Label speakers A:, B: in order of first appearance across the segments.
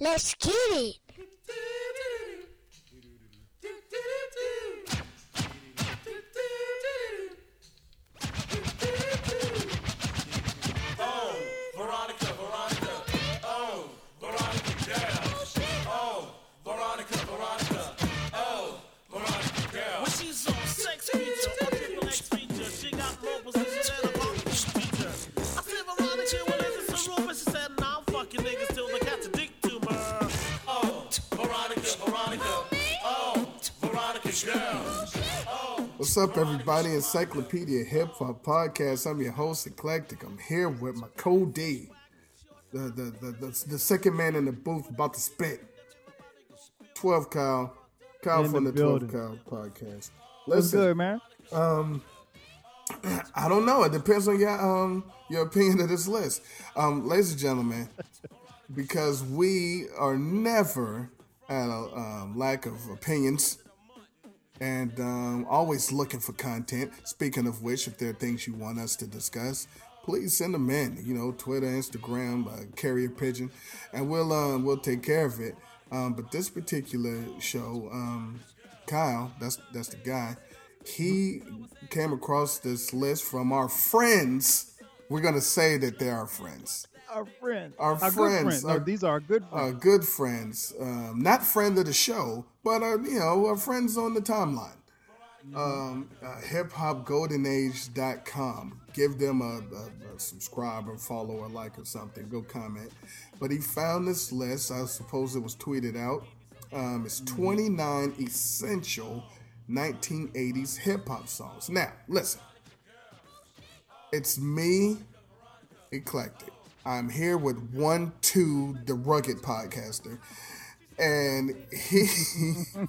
A: Let's get it.
B: Up, everybody? Encyclopedia Hip Hop Podcast. I'm your host, Eclectic. I'm here with my Cody, the the, the the the second man in the booth about to spit. Twelve Kyle, Kyle
C: In
B: from
C: the
B: the, Twelve
C: building.
B: Kyle Podcast.
C: What's
B: Listen,
C: good, man?
B: Um, I don't know. It depends on your um your opinion of this list, um, ladies and gentlemen, because we are never at a um, lack of opinions and um, always looking for content. Speaking of which, if there are things you want us to discuss, please send them in. You know, Twitter, Instagram, uh, carrier pigeon, and we'll um, we'll take care of it. Um, but this particular show, um, Kyle, that's that's the guy. He came across this list from our friends. We're gonna say that they're friends.
C: Our friends.
B: Our
C: good
B: friends.
C: No,
B: Our-
C: these are our good
B: uh,
C: friends.
B: good friends, um, not friend of the show, but uh, you know, our friends on the timeline. Um, uh, hiphopgoldenage.com. Give them a, a, a subscribe or follow or like or something. Go comment. But he found this list. I suppose it was tweeted out. Um, it's 29 essential 1980s hip hop songs. Now, listen. It's me, eclectic. I'm here with one, two, the rugged podcaster, and he.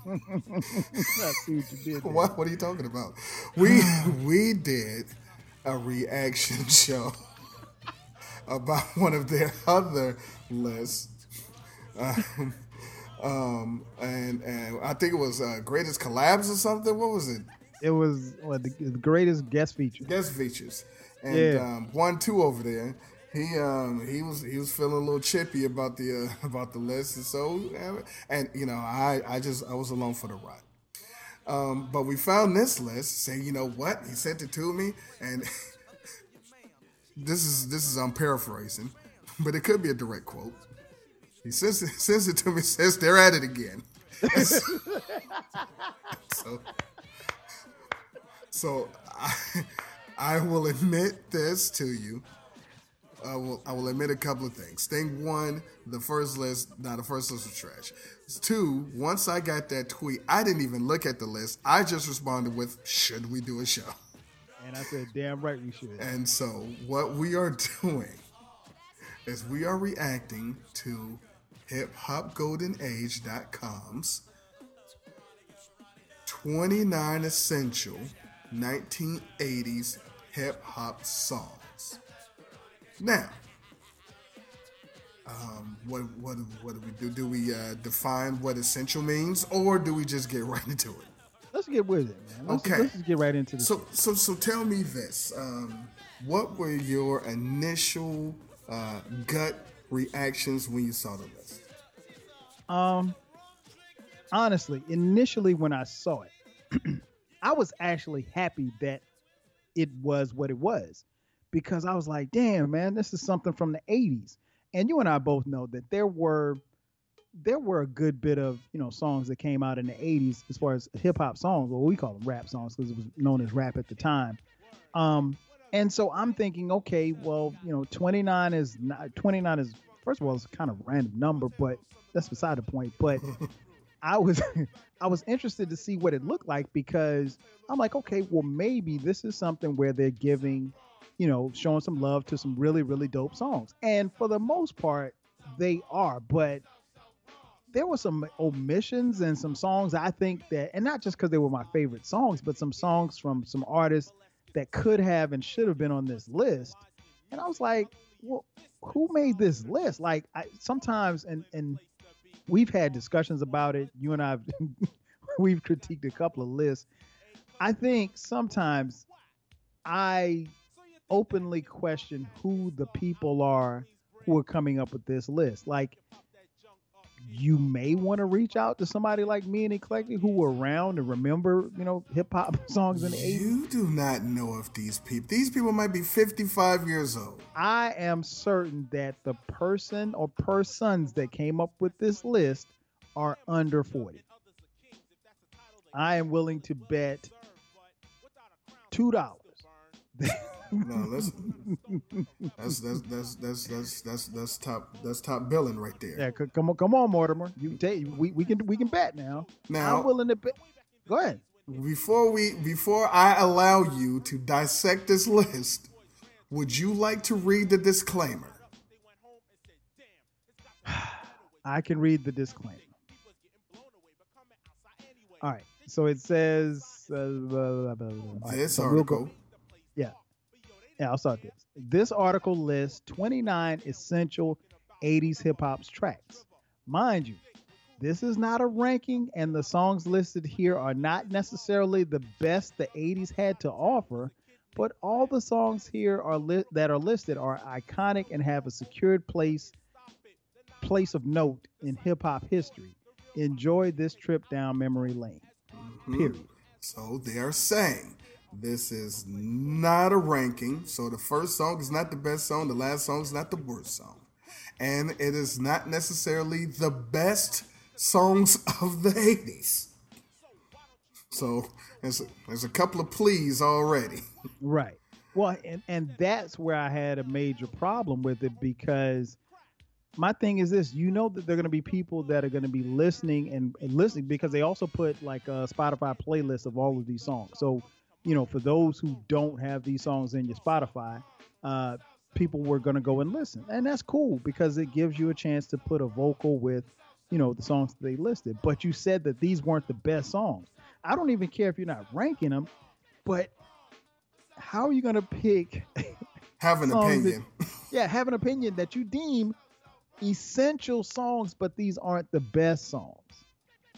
C: What you did there.
B: what? Are you talking about? We we did a reaction show about one of their other lists. Um, um, and and I think it was uh, greatest collabs or something. What was it?
C: It was what, the, the greatest guest feature.
B: guest features. And
C: Yeah.
B: um, one two over there, he um, he was he was feeling a little chippy about the uh, about the list, and so and you know I I just I was along for the ride. Um, but we found this list. Say you know what he sent it to me, and this is this is I'm paraphrasing, but it could be a direct quote. He sends it, sends it to me. Says they're at it again. so so I, I will admit this to you. I will I will admit a couple of things. Thing one, the first list, now the first list was trash. Two, once I got that tweet, I didn't even look at the list. I just responded with, "Should we do a show?"
C: And I said, damn right we should.
B: And so what we are doing is we are reacting to hiphopgoldenage.com's 29 essential 1980s hip hop songs. Now, um, what what what do we do? Do we uh, define what essential means, or do we just get right into it?
C: Let's get with it, man. Let's,
B: Okay.
C: let's just get right into this.
B: So, so, so tell me this: um, What were your initial uh, gut reactions when you saw the list?
C: Um, honestly, initially when I saw it, I was actually happy that it was what it was because I was like, damn, man, this is something from the 80s. And you and I both know that there were there were a good bit of you know songs that came out in the 80s as far as hip hop songs, or we call them rap songs because it was known as rap at the time. Um, and so I'm thinking, okay, well, you know, 29 is not 29 is first of all it's kind of random number, but that's beside the point. But I was I was interested to see what it looked like because I'm like, okay, well maybe this is something where they're giving, you know, showing some love to some really really dope songs. And for the most part, they are, but there were some omissions and some songs I think that and not just because they were my favorite songs, but some songs from some artists that could have and should have been on this list. And I was like, well, who made this list? Like I sometimes and and we've had discussions about it. You and I we've critiqued a couple of lists. I think sometimes I openly question who the people are who are coming up with this list. Like, you may want to reach out to somebody like me and Eclectic who were around and remember, you know, hip hop songs in the 80s.
B: You do not know if these people, these people might be 55 years old.
C: I am certain that the person or persons that came up with this list are under 40. I am willing to bet two dollars.
B: No, that's that's that's that's that's that's that's that's top that's top billing right there.
C: yeah, come on, come on, Mortimer. You take we, we can we can bet now.
B: Now-
C: I'm willing to bet. Go ahead.
B: Before we before I allow you to dissect this list, would you like to read the disclaimer?
C: I can read the disclaimer. All right. So it says uh, blah, blah, blah.
B: This
C: so we'll go-
B: article
C: I'll start this. This article lists 29 essential 80s hip hop's tracks. Mind you, this is not a ranking, and the songs listed here are not necessarily the best the 80s had to offer, but all the songs here are li- that are listed are iconic and have a secured place place of note in hip hop history. Enjoy this trip down memory lane. Mm-hmm. Period.
B: So they are saying this is not a ranking. So the first song is not the best song, the last song is not the worst song. And it is not necessarily the best songs of the 80s. So there's a, there's a couple of pleas already.
C: Right. Well, and and that's where I had a major problem with it because my thing is this: you know that there are going to be people that are going to be listening and, and listening because they also put like a Spotify playlist of all of these songs. So, you know, for those who don't have these songs in your Spotify, uh, people were going to go and listen, and that's cool because it gives you a chance to put a vocal with, you know, the songs that they listed. But you said that these weren't the best songs. I don't even care if you're not ranking them, but how are you going to pick
B: Have an
C: Songs that-
B: opinion.
C: yeah have an opinion that you deem essential songs but these aren't the best songs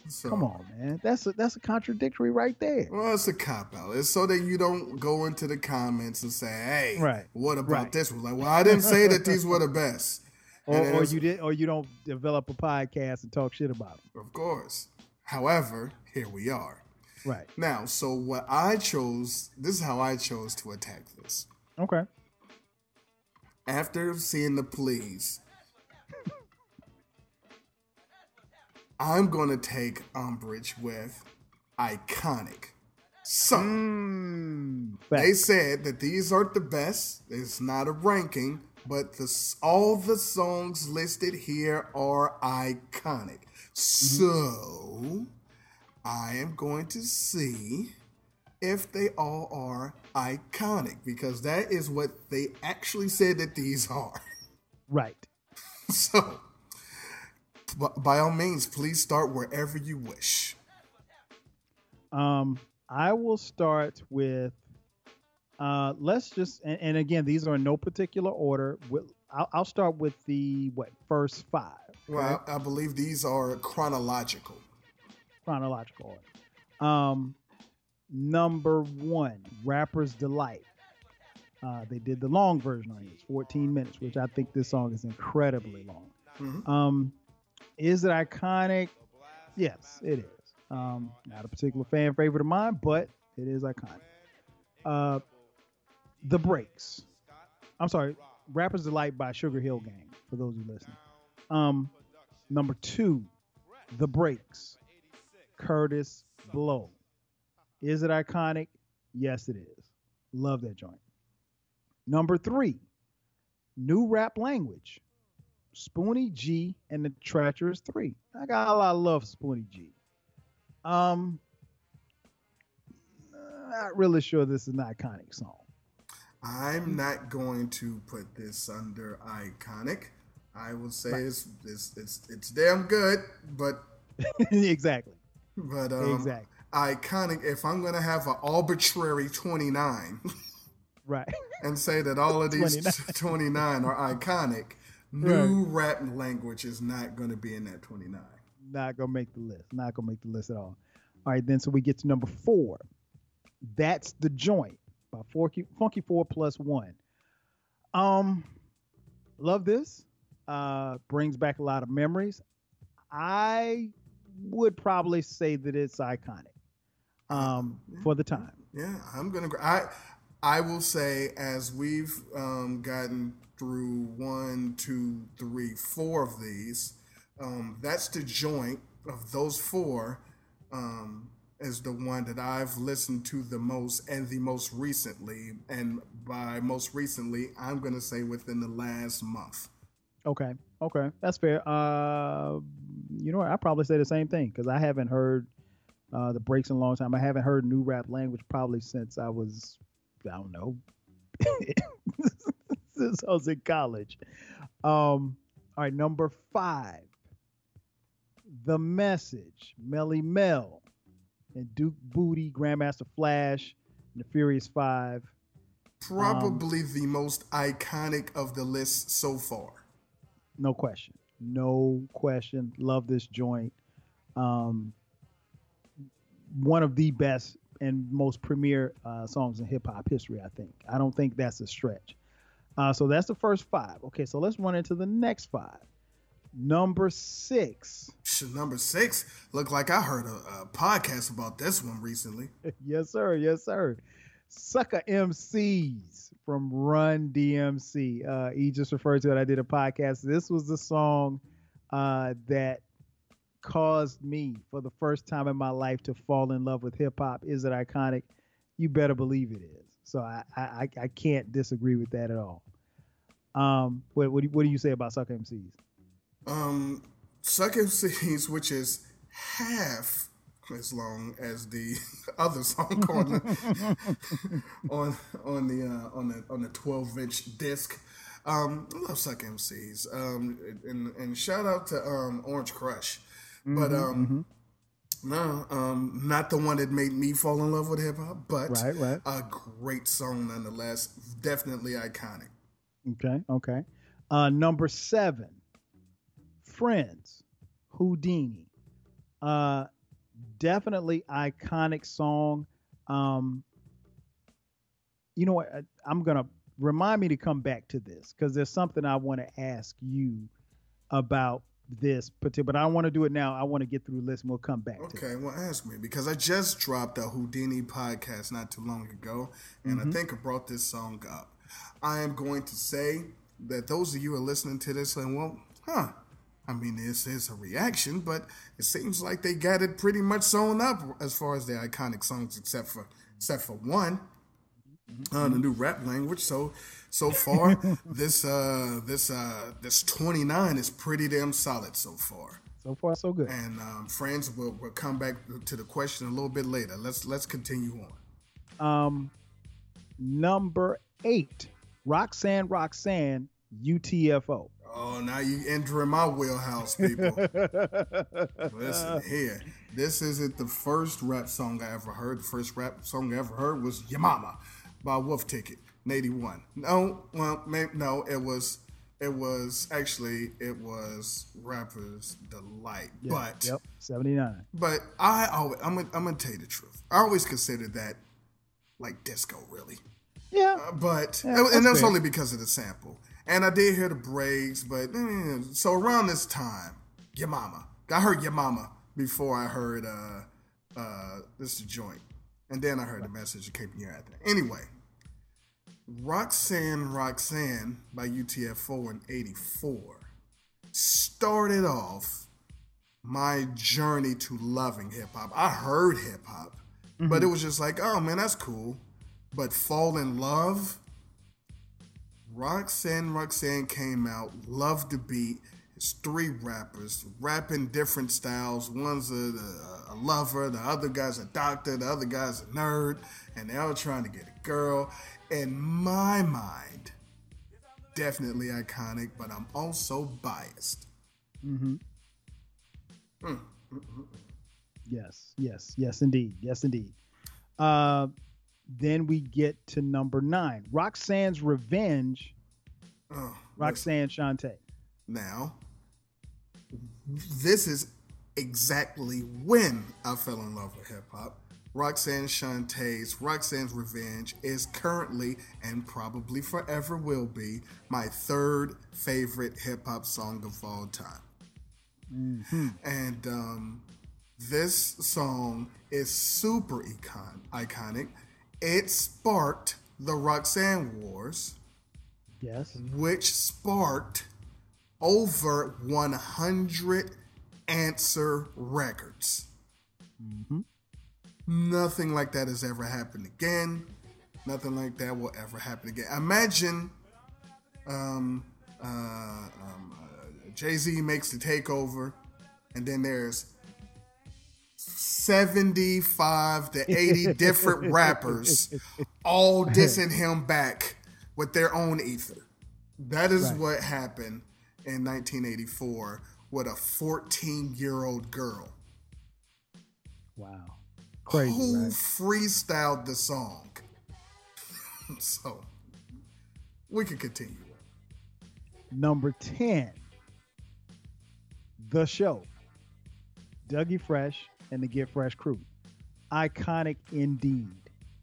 B: So,
C: come on man that's a that's a contradictory right there
B: Well, it's a cop out. It's so that you don't go into the comments and say, "Hey,
C: Right.
B: what about
C: Right.
B: this one?" Like, well, I didn't say that these were the best.
C: or, or you did or you don't develop a podcast and talk shit about them
B: Of course. However, here we are.
C: right
B: Now, so what I chose, this is how I chose to attack this.
C: okay
B: After seeing the pleas, I'm going to take umbrage with iconic. So,
C: mm,
B: they said that these aren't the best. It's not a ranking, but the all the songs listed here are iconic. So, I am going to see if they all are iconic because that is what they actually said that these are.
C: right
B: So, by all means, please start wherever you wish.
C: Um, I will start with. Uh, let's just and, and again, these are in no particular order. We'll, I'll, I'll start with the what first five
B: Well, I, I believe these are chronological.
C: chronological order. Um, number one, Rapper's Delight. Uh, they did the long version on it. It's 14 minutes, which I think this song is incredibly long.
B: Mhm.
C: Um, is it iconic? Yes, it is. Um, not a particular fan favorite of mine, but it is iconic. Uh, the Breaks. I'm sorry, Rapper's Delight by Sugar Hill Gang, for those who listen. Um, number two, The Breaks. Kurtis Blow. Is it iconic? Yes, it is. Love that joint. Number three, New Rap Language. Spoonie G and the Treacherous Three. I got a lot of love for Spoonie G. Um, not really sure this is an iconic song.
B: I'm not going to put this under iconic. I will say it's, it's it's it's damn good, but
C: exactly.
B: but um,
C: Exactly.
B: iconic. If I'm gonna have an arbitrary 29
C: Right.
B: and say that all of these
C: 29.
B: 29 are iconic, new rap language is not gonna be in that 29.
C: not gonna make the list. Not gonna make the list at all. All right, then so we get to number four. That's the joint by Funky Funky Four Plus One. Um, love this. Uh, brings back a lot of memories. I would probably say that it's iconic. Um, for the time.
B: Yeah, I'm gonna. I I will say as we've um, gotten through one, two, three, four of these, um, that's the joint of those four. Um, is the one that I've listened to the most and the most recently, and by most recently, I'm gonna say within the last month.
C: Okay. Okay. That's fair. Uh, you know what? I probably say the same thing because I haven't heard uh, the breaks in a long time. I haven't heard new rap language probably since I was, I don't know, since I was in college. Um, all right. Number five, The Message, Melle Mel, and Duke Bootee, Grandmaster Flash, and the Furious Five.
B: Probably the most iconic of the list so far.
C: No question. No question. Love this joint. Um, one of the best and most premier uh, songs in hip hop history, I think. I don't think that's a stretch. Uh, so that's the first five. Okay, so let's run into the next five. Number six.
B: Number six, look like I heard a, a podcast about this one recently.
C: yes, sir. Yes, sir. Sucker MCs from Run DMC. Uh, he just referred to it. I did a podcast. This was the song uh, that caused me for the first time in my life to fall in love with hip hop. Is it iconic? You better believe it is. So I I, I can't disagree with that at all. Um, what what do, what do you say about Suck MCs?
B: Um, Suck MCs, which is half as long as the other song on the, on on the uh, on the on the twelve inch disc. Um, I love Suck MCs. Um, and and shout out to um Orange Crush, but um. No, um, not the one that made me fall in love with hip hop, but
C: Right, right.
B: a great song nonetheless. Definitely iconic.
C: Okay, okay. Uh, number seven, Friends, Houdini. Uh, definitely iconic song. Um, you know what? I'm gonna remind me to come back to this because there's something I want to ask you about this particular. But I want to do it now. I want to get through the list and we'll come back.
B: Okay, well, ask me because I just dropped a Houdini podcast not too long ago, and I mm-hmm. think I brought this song up. I am going to say that those of you who are listening to this, and well, huh? I mean, this is a reaction, but it seems like they got it pretty much sewn up as far as their iconic songs, except for except for one, uh, the new rap language. So so far, this uh this uh this twenty nine is pretty damn solid so far.
C: So far, so good.
B: And um, friends, we'll, we'll come back to the question a little bit later. Let's let's continue on.
C: Um, number eight, Roxanne, Roxanne, UTFO.
B: Oh, now you entering my wheelhouse, people. Listen here. This isn't the first rap song I ever heard. The first rap song I ever heard was "Your Mama" by Wolf Ticket, in '81. No, well, no, it was. It was actually it was Rapper's Delight, but
C: Yep, 79.
B: But I always, I'm gonna, I'm gonna tell you the truth. I always considered that like disco, really.
C: Yeah.
B: Uh, but
C: Yeah,
B: and
C: that's
B: that's
C: fair.
B: only because of the sample. And I did hear the breaks, but mm, so around this time, your mama. I heard your mama before I heard uh uh this is joint, and then I heard the message that came here after. Anyway, Roxanne Roxanne by UTFO in '84 started off my journey to loving hip hop. I heard hip hop, but mm-hmm. it was just like, oh man, that's cool. But fall in love, Roxanne Roxanne came out, loved the beat. It's three rappers rapping different styles. One's a, a, a lover, the other guy's a doctor, the other guy's a nerd, and they're all trying to get a girl. In my mind, definitely iconic, but I'm also biased. mm-hmm.
C: Yes, yes, yes, indeed. Yes, indeed. Uh, then we get to number nine Roxanne's Revenge,
B: Oh,
C: Roxanne Shante.
B: Now, this is exactly when I fell in love with hip hop. Roxanne Shante's Roxanne's Revenge is currently and probably forever will be my third favorite hip hop song of all time. And um, this song is super econ- iconic. It sparked the Roxanne Wars,
C: Yes.
B: which sparked over 100 answer records. Nothing like that has ever happened again. Nothing like that will ever happen again. Imagine um, uh, um, uh, Jay Z makes the takeover, and then there's 75 to 80 different rappers all dissing him back with their own ether. That is
C: Right.
B: what happened in 1984 with a 14 year old girl
C: Wow. Crazy,
B: who
C: right?
B: freestyled the song. so we can continue.
C: Number 10, The Show. Dougie Fresh and the Get Fresh crew. Iconic indeed.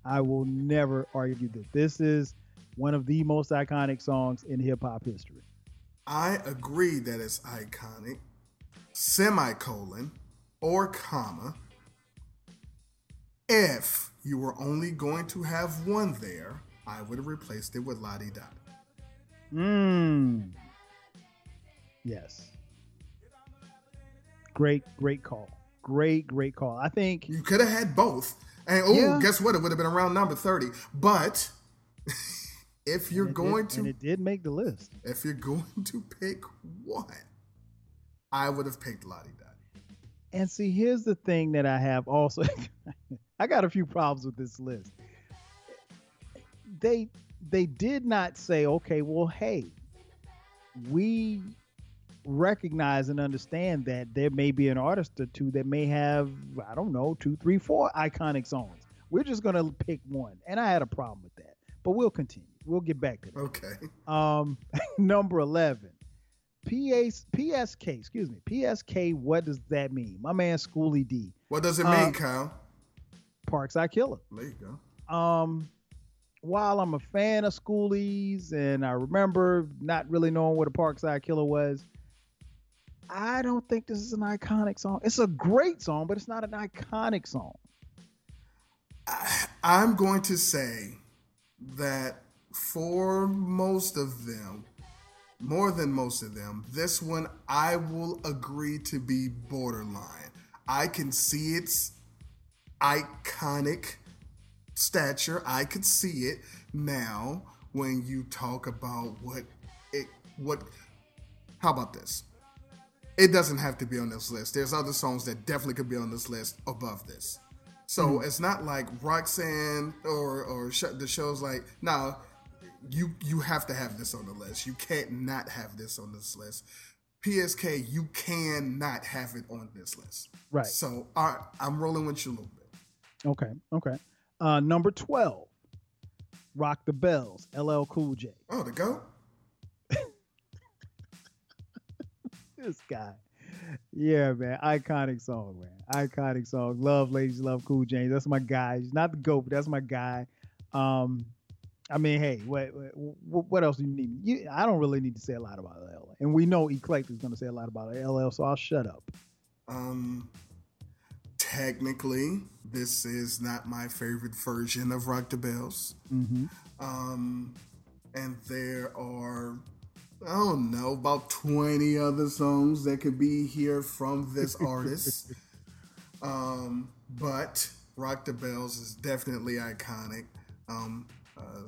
C: I will never argue that this is one of the most iconic songs in hip hop history.
B: I agree that it's iconic, semicolon, or comma. If you were only going to have one there, I would have replaced it with La Di Da Di.
C: Mmm. Yes. Great, great call. Great, great call. I think
B: You could have had both. And oh,
C: Yeah.
B: guess what? It would have been around number 30. But if you're
C: and
B: going
C: did, and
B: to
C: it did make the list.
B: if you're going to pick one, I would have picked La Di Da Di.
C: And see, here's the thing that I have also. I got a few problems with this list. They they did not say, okay, well, hey, we recognize and understand that there may be an artist or two that may have, I don't know, two, three, four iconic songs. We're just gonna pick one. And I had a problem with that. But we'll continue. We'll get back to that.
B: Okay.
C: Um, number 11. PAS, PSK, excuse me. PSK, what does that mean? My man Schoolly D,
B: What does it
C: Uh,
B: mean, Kyle?
C: Parkside Killer.
B: There you go.
C: Um, while I'm a fan of Schoolly's and I remember not really knowing what a Parkside Killer was, I don't think this is an iconic song. It's a great song, but it's not an iconic song.
B: I'm going to say that for most of them, more than most of them, this one I will agree to be borderline. I can see its iconic stature. I could see it now when you talk about what it what how about this? It doesn't have to be on this list. There's other songs that definitely could be on this list above this. So hmm. it's not like Roxanne or or sh- the shows like no, you you have to have this on the list. You can't not have this on this list. PSK, you cannot have it on this list.
C: Right.
B: So I, I'm rolling with you a little bit.
C: Okay, okay. Uh, number 12, Rock the Bells, LL Cool J.
B: Oh, the go.
C: this guy. Yeah, man. Iconic song, man. Iconic song. Love Ladies Love Cool James. That's my guy. He's not the GOAT, but that's my guy. Um, I mean, hey, what what, what else do you need? You, I don't really need to say a lot about LL. And we know Eclectic is going to say a lot about LL, so I'll shut up.
B: Um, technically, this is not my favorite version of Rock the Bells.
C: Mm-hmm.
B: Um, and there are, I don't know, about 20 other songs that could be here from this artist. um, but Rock the Bells is definitely iconic. Um,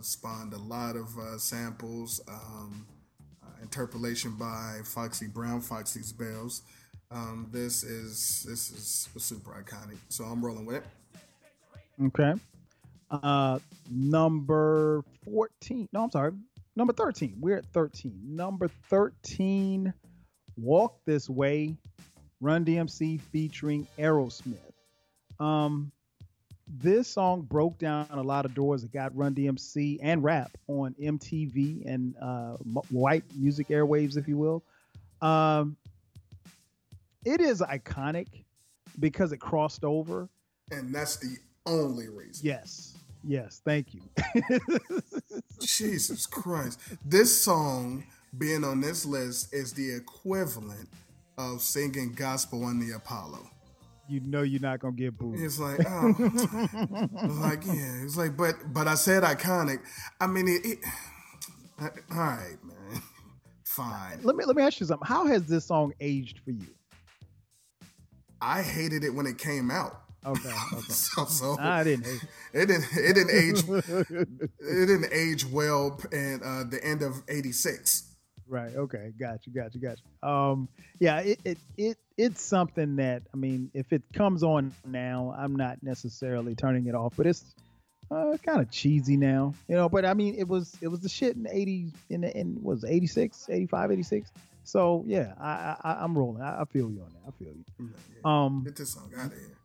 B: spawned a lot of uh, samples, um, uh, interpolation by Foxy Brown, Foxy's Bells. Um, this is this is super iconic, so I'm rolling with it.
C: Okay. Uh, number 14. No, I'm sorry. Number 13. We're at 13. Number 13, Walk This Way, Run DMC featuring Aerosmith. Um, this song broke down a lot of doors. It got Run DMC and rap on MTV and uh, m- white music airwaves, if you will. Um, it is iconic because it crossed over.
B: And that's the only reason.
C: Yes. Yes. Thank you.
B: Jesus Christ. This song being on this list is the equivalent of singing gospel on the Apollo.
C: You know you're not gonna get booed.
B: It's like, oh, it's like, yeah, it's like, but, but I said iconic. I mean, it, it all right, man, fine.
C: Let me let me ask you something. How has this song aged for you?
B: I hated it when it came out.
C: Okay. Okay.
B: So, so
C: I didn't hate
B: it didn't, it didn't age, it didn't age well in uh, the end of '86.
C: Right. Okay. Got you. Got you. Got you. Um. Yeah. It. It. It. It's something that I mean, if it comes on now, I'm not necessarily turning it off, but it's uh, kind of cheesy now, you know. But I mean, it was it was the shit in the '80s. In the in was it 86, 85, 86. So yeah, I, I I'm rolling. I, I feel you on that. I feel you. Um.
B: Get this song out of here.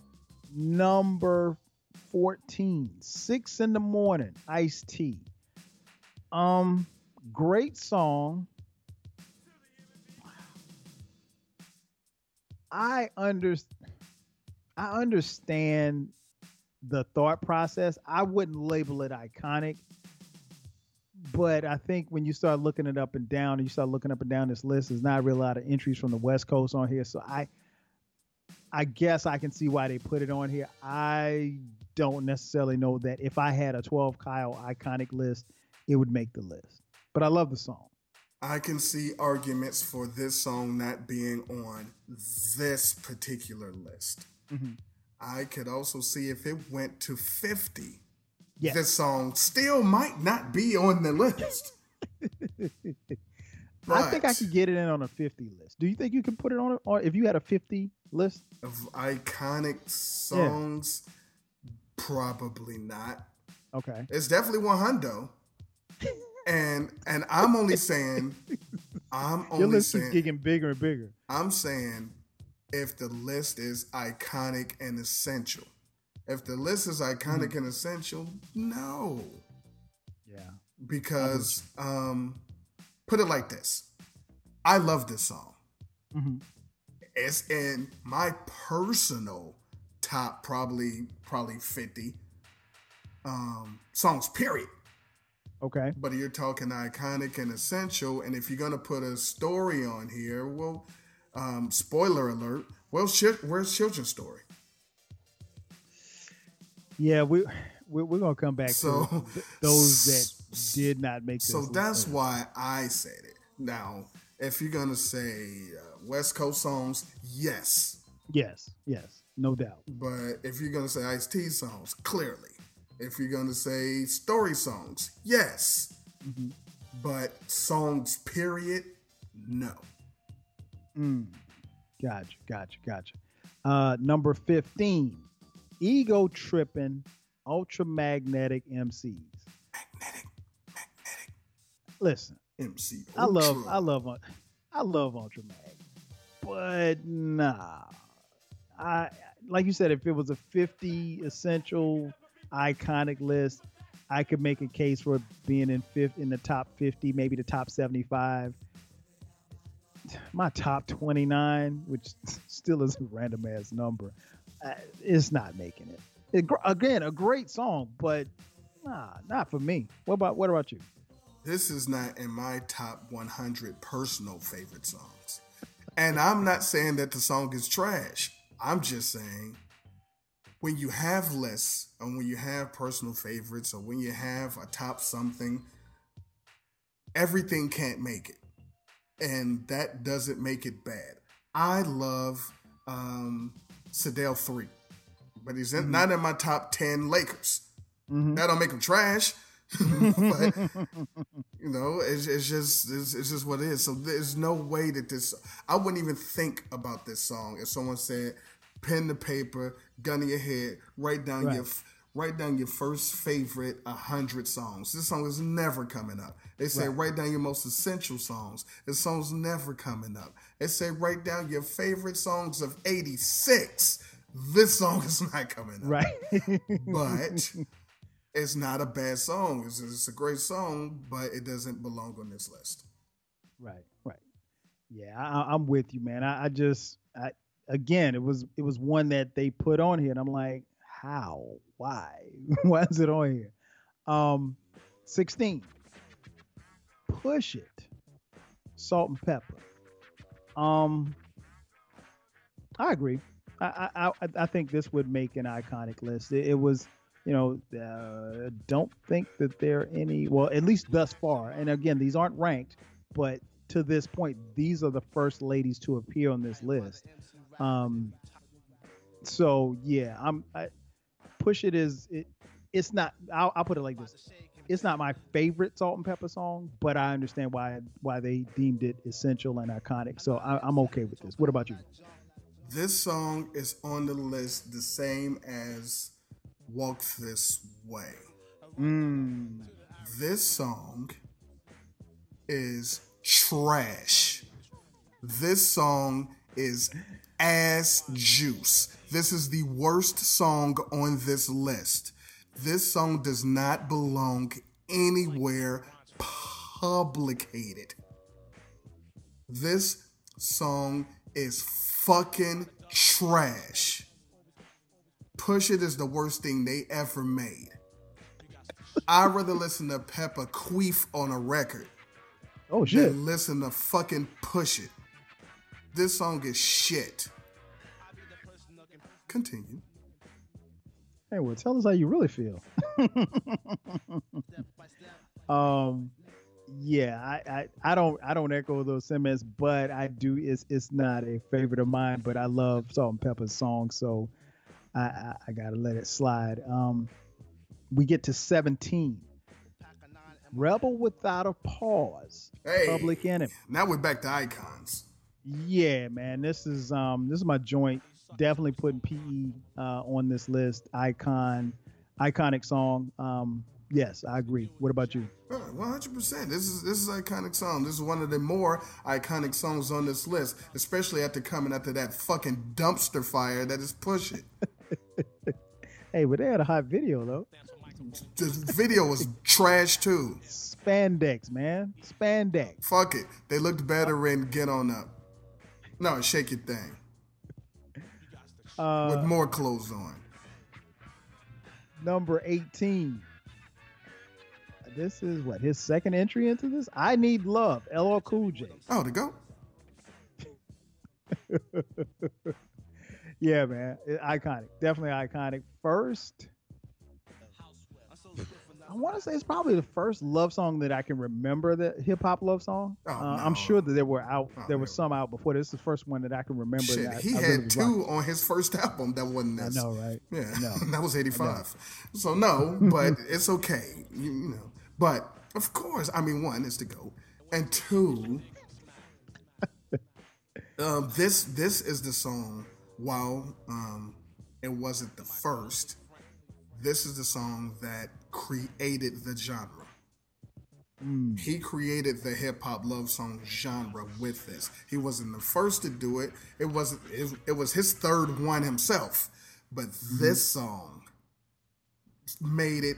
C: number 14 6 in the morning Ice T. um great song i under i understand the thought process i wouldn't label it iconic but i think when you start looking it up and down and you start looking up and down this list there's not a lot of entries from the west coast on here so i I guess I can see why they put it on here. I don't necessarily know that if I had a 12 Kyle iconic list, it would make the list. But I love the song.
B: I can see arguments for this song not being on this particular list.
C: Mhm.
B: I could also see if it went to 50,
C: Yes.
B: this song still might not be on the list.
C: I think I could get it in on a 50 list. Do you think you can put it on, or if you had a 50 list?
B: of iconic songs, probably not.
C: Okay.
B: It's definitely one hundo. And and I'm only saying, I'm only Your
C: list keeps getting bigger and bigger.
B: I'm saying if the list is iconic and essential. If the list is iconic
C: Mm-hmm.
B: and essential, no.
C: Yeah.
B: Because um put it like this. I love this song.
C: Mm-hmm.
B: It's in my personal top probably probably 50 um songs period.
C: Okay.
B: But you're talking iconic and essential, and if you're gonna put a story on here, well, um, spoiler alert. Well, Chil- where's Children's Story?
C: Yeah, we we're, we're gonna come back
B: So-
C: to th- those that did not make.
B: So
C: list.
B: that's why I said it. Now, if you're gonna say uh, West Coast songs, yes.
C: yes, yes, no doubt.
B: But if you're gonna say Ice T songs, clearly. If you're gonna say story songs, yes.
C: Mm-hmm.
B: But songs, period, no.
C: Mm. Gotcha, gotcha, gotcha. Uh, number 15, ego tripping, ultramagnetic MCs.
B: Magnetic, magnetic
C: Listen,
B: MC.
C: I love, I love, I love ultramag, but nah. I like you said, if it was a 50 essential iconic list, I could make a case for being in fifth in the top 50, maybe the top 75. My top 29, which still is a random ass number, uh, it's not making it. It- Again, a great song, but nah, not for me. What about what about you?
B: This is not in my top 100 personal favorite songs. And I'm not saying that the song is trash. I'm just saying when you have lists and when you have personal favorites or when you have a top something, everything can't make it. And that doesn't make it bad. I love um, Sedale Threatt, but he's in, not in my top 10 Lakers.
C: Mhm.
B: That don't make him trash. but you know, it's, it's just it's, it's just what it is. So there's no way that this. I wouldn't even think about this song if someone said, "Pen to paper, gun to your head, write down your write down your first favorite hundred songs." This song is never coming up. They say
C: Right.
B: write down your most essential songs. This song's never coming up. They say write down your favorite songs of '86. This song is not coming up
C: Right.
B: but it's not a bad song. It's, it's a great song, but it doesn't belong on this list.
C: Right, right. Yeah, I, I'm with you, man. I, I just, I again, it was it was one that they put on here, and I'm like, how? Why? Why is it on here? Um, 16. Push it. Salt-N-Pepa. Um, I agree. I I I, think this would make an iconic list. It, it was, you know, uh, don't think that there are any. Well, at least thus far. And again, these aren't ranked, but to this point, these are the first ladies to appear on this list. Um, so yeah, I'm. I, Push it is it. It's not. I'll, I'll put it like this. It's not my favorite Salt-N-Pepa song, but I understand why why they deemed it essential and iconic. So I, I'm okay with this. What about you?
B: This song is on the list the same as Walk This Way.
C: Mm,
B: This song is trash. This song is ass juice. This is the worst song on this list. This song does not belong anywhere publicated. This song is fucking trash. Push It is the worst thing they ever made. I'd rather listen to Pepa queef on a record
C: oh shit.
B: than listen to fucking Push It. This song is shit. Continue.
C: Hey, well, tell us how you really feel. um, yeah, I, I, I don't, I don't echo those sentiments, but I do. It's, it's not a favorite of mine, but I love Salt-N-Pepa's song, so I, I, I gotta let it slide. Um, we get to 17. Rebel without a pause.
B: Hey.
C: Public Enemy.
B: Now we're back to icons.
C: Yeah, man, this is um this is my joint. Definitely putting PE uh, on this list. Icon, iconic song. Um, yes, I agree. What about you?
B: One hundred percent. This is this is iconic song. This is one of the more iconic songs on this list, especially after coming after that fucking dumpster fire that is Push It.
C: Hey, but they had a hot video though.
B: The video was trash too.
C: Spandex, man, spandex.
B: Fuck it. They looked better in Get On Up. No, Shake Your Thing
C: Uh,
B: with more clothes on.
C: number 18. This is what his second entry into this. I need love. LL Cool J.
B: Oh, to go.
C: Yeah, man, iconic. Definitely iconic. First, want to say it's probably the first love song that I can remember. that hip hop love song.
B: Oh,
C: uh, I'm sure that there were out.
B: Oh,
C: there
B: no.
C: were some out before. This is the first one that I can remember.
B: Shit,
C: that I-
B: he
C: I
B: had
C: really was rocking.
B: two on his first album that wasn't this.
C: I know, right?
B: Yeah,
C: I know.
B: that was 85. So, no, but it's okay. You, you know. But, of course, I mean, one is to go. And two, um, this this is the song, while um, it wasn't the first, this is the song that created the genre. Mm. He created the hip hop love song genre with this. He wasn't the first to do it. It wasn't. It, it was his third one himself. But mm-hmm. this song made it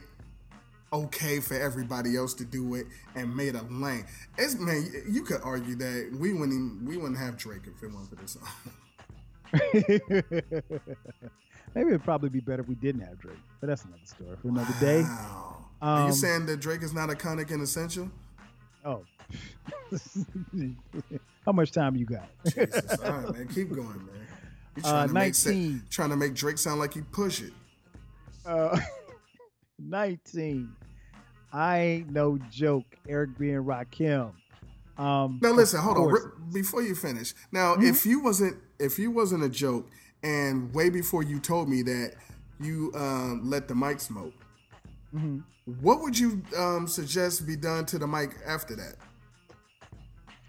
B: okay for everybody else to do it and made a lane. It's man, you could argue that we wouldn't even, we wouldn't have Drake if it wasn't for this song.
C: Maybe it'd probably be better if we didn't have Drake, but that's another story for another day.
B: Wow. Are you
C: Um,
B: saying that Drake is not iconic and essential?
C: Oh, how much time you got?
B: Jesus, all right, man, keep going, man. You
C: Uh,
B: to make sa-
C: 19.
B: trying to make Drake sound like he push it.
C: Uh, 19. I ain't no joke. Eric B. and Rakim. Um,
B: Now listen, hold on. Re- Before you finish, now
C: Mm-hmm.
B: if you wasn't if you wasn't a joke, and way before you told me that you um, let the mic smoke,
C: Mm-hmm.
B: what would you um, suggest be done to the mic after that?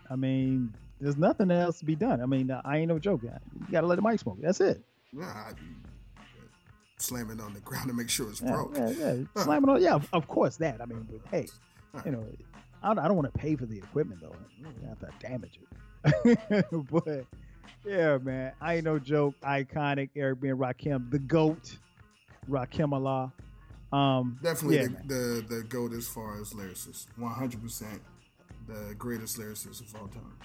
C: I mean, there's nothing else to be done. I mean, I ain't no joke. You gotta let the mic smoke. That's it.
B: Nah, I- slam it on the ground to make sure it's
C: Yeah,
B: broke.
C: yeah, yeah. Slam it on. Yeah, of- course that. I mean, but hey, you know, I don't, I don't want to pay for the equipment though. I have to damage it. but yeah, man, I ain't no joke. Iconic. Eric B. and Rakim, the goat. Rakim Allah. Um,
B: Definitely
C: yeah,
B: the, the the goat as far as lyricist. One hundred percent the greatest lyricist of all time.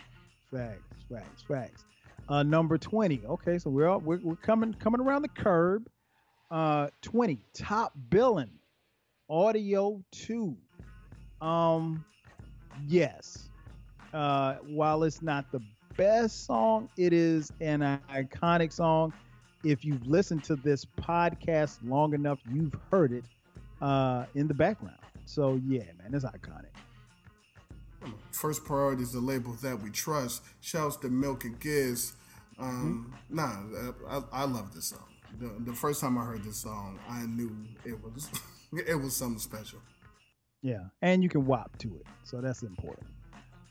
C: Facts, facts, facts. Uh, number twenty. Okay, so we're all, we're, we're coming coming around the curb. Uh, 20 top billing audio 2 um yes uh while it's not the best song it is an iconic song if you've listened to this podcast long enough you've heard it uh in the background so yeah man it's iconic
B: First priority is the label that we trust. Shouts to Milk and Giz. Um, Nah, I, I love this song. The, the first time I heard this song, I knew it was it was something special.
C: Yeah, and you can wop to it, so that's important.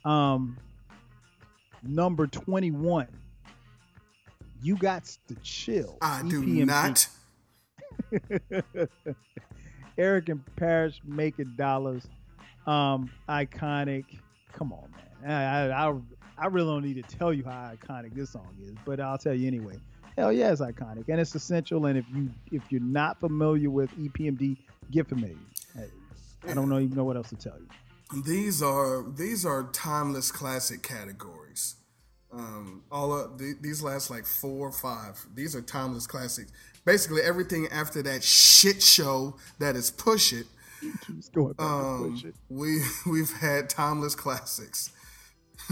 C: Um, number twenty-one, you got to chill.
B: I do not.
C: Erick and Parrish making dollars. Um, iconic. Come on, man. I, I I really don't need to tell you how iconic this song is, but I'll tell you anyway. Hell yeah, it's iconic and it's essential. And if you if you're not familiar with EPMD, get familiar. I, I don't know even know what else to tell you.
B: These are these are timeless classic categories. Um, all of the, these last like four or five. These are timeless classics. Basically, everything after that shit show that is push it. Um,
C: push it.
B: we we've had timeless classics.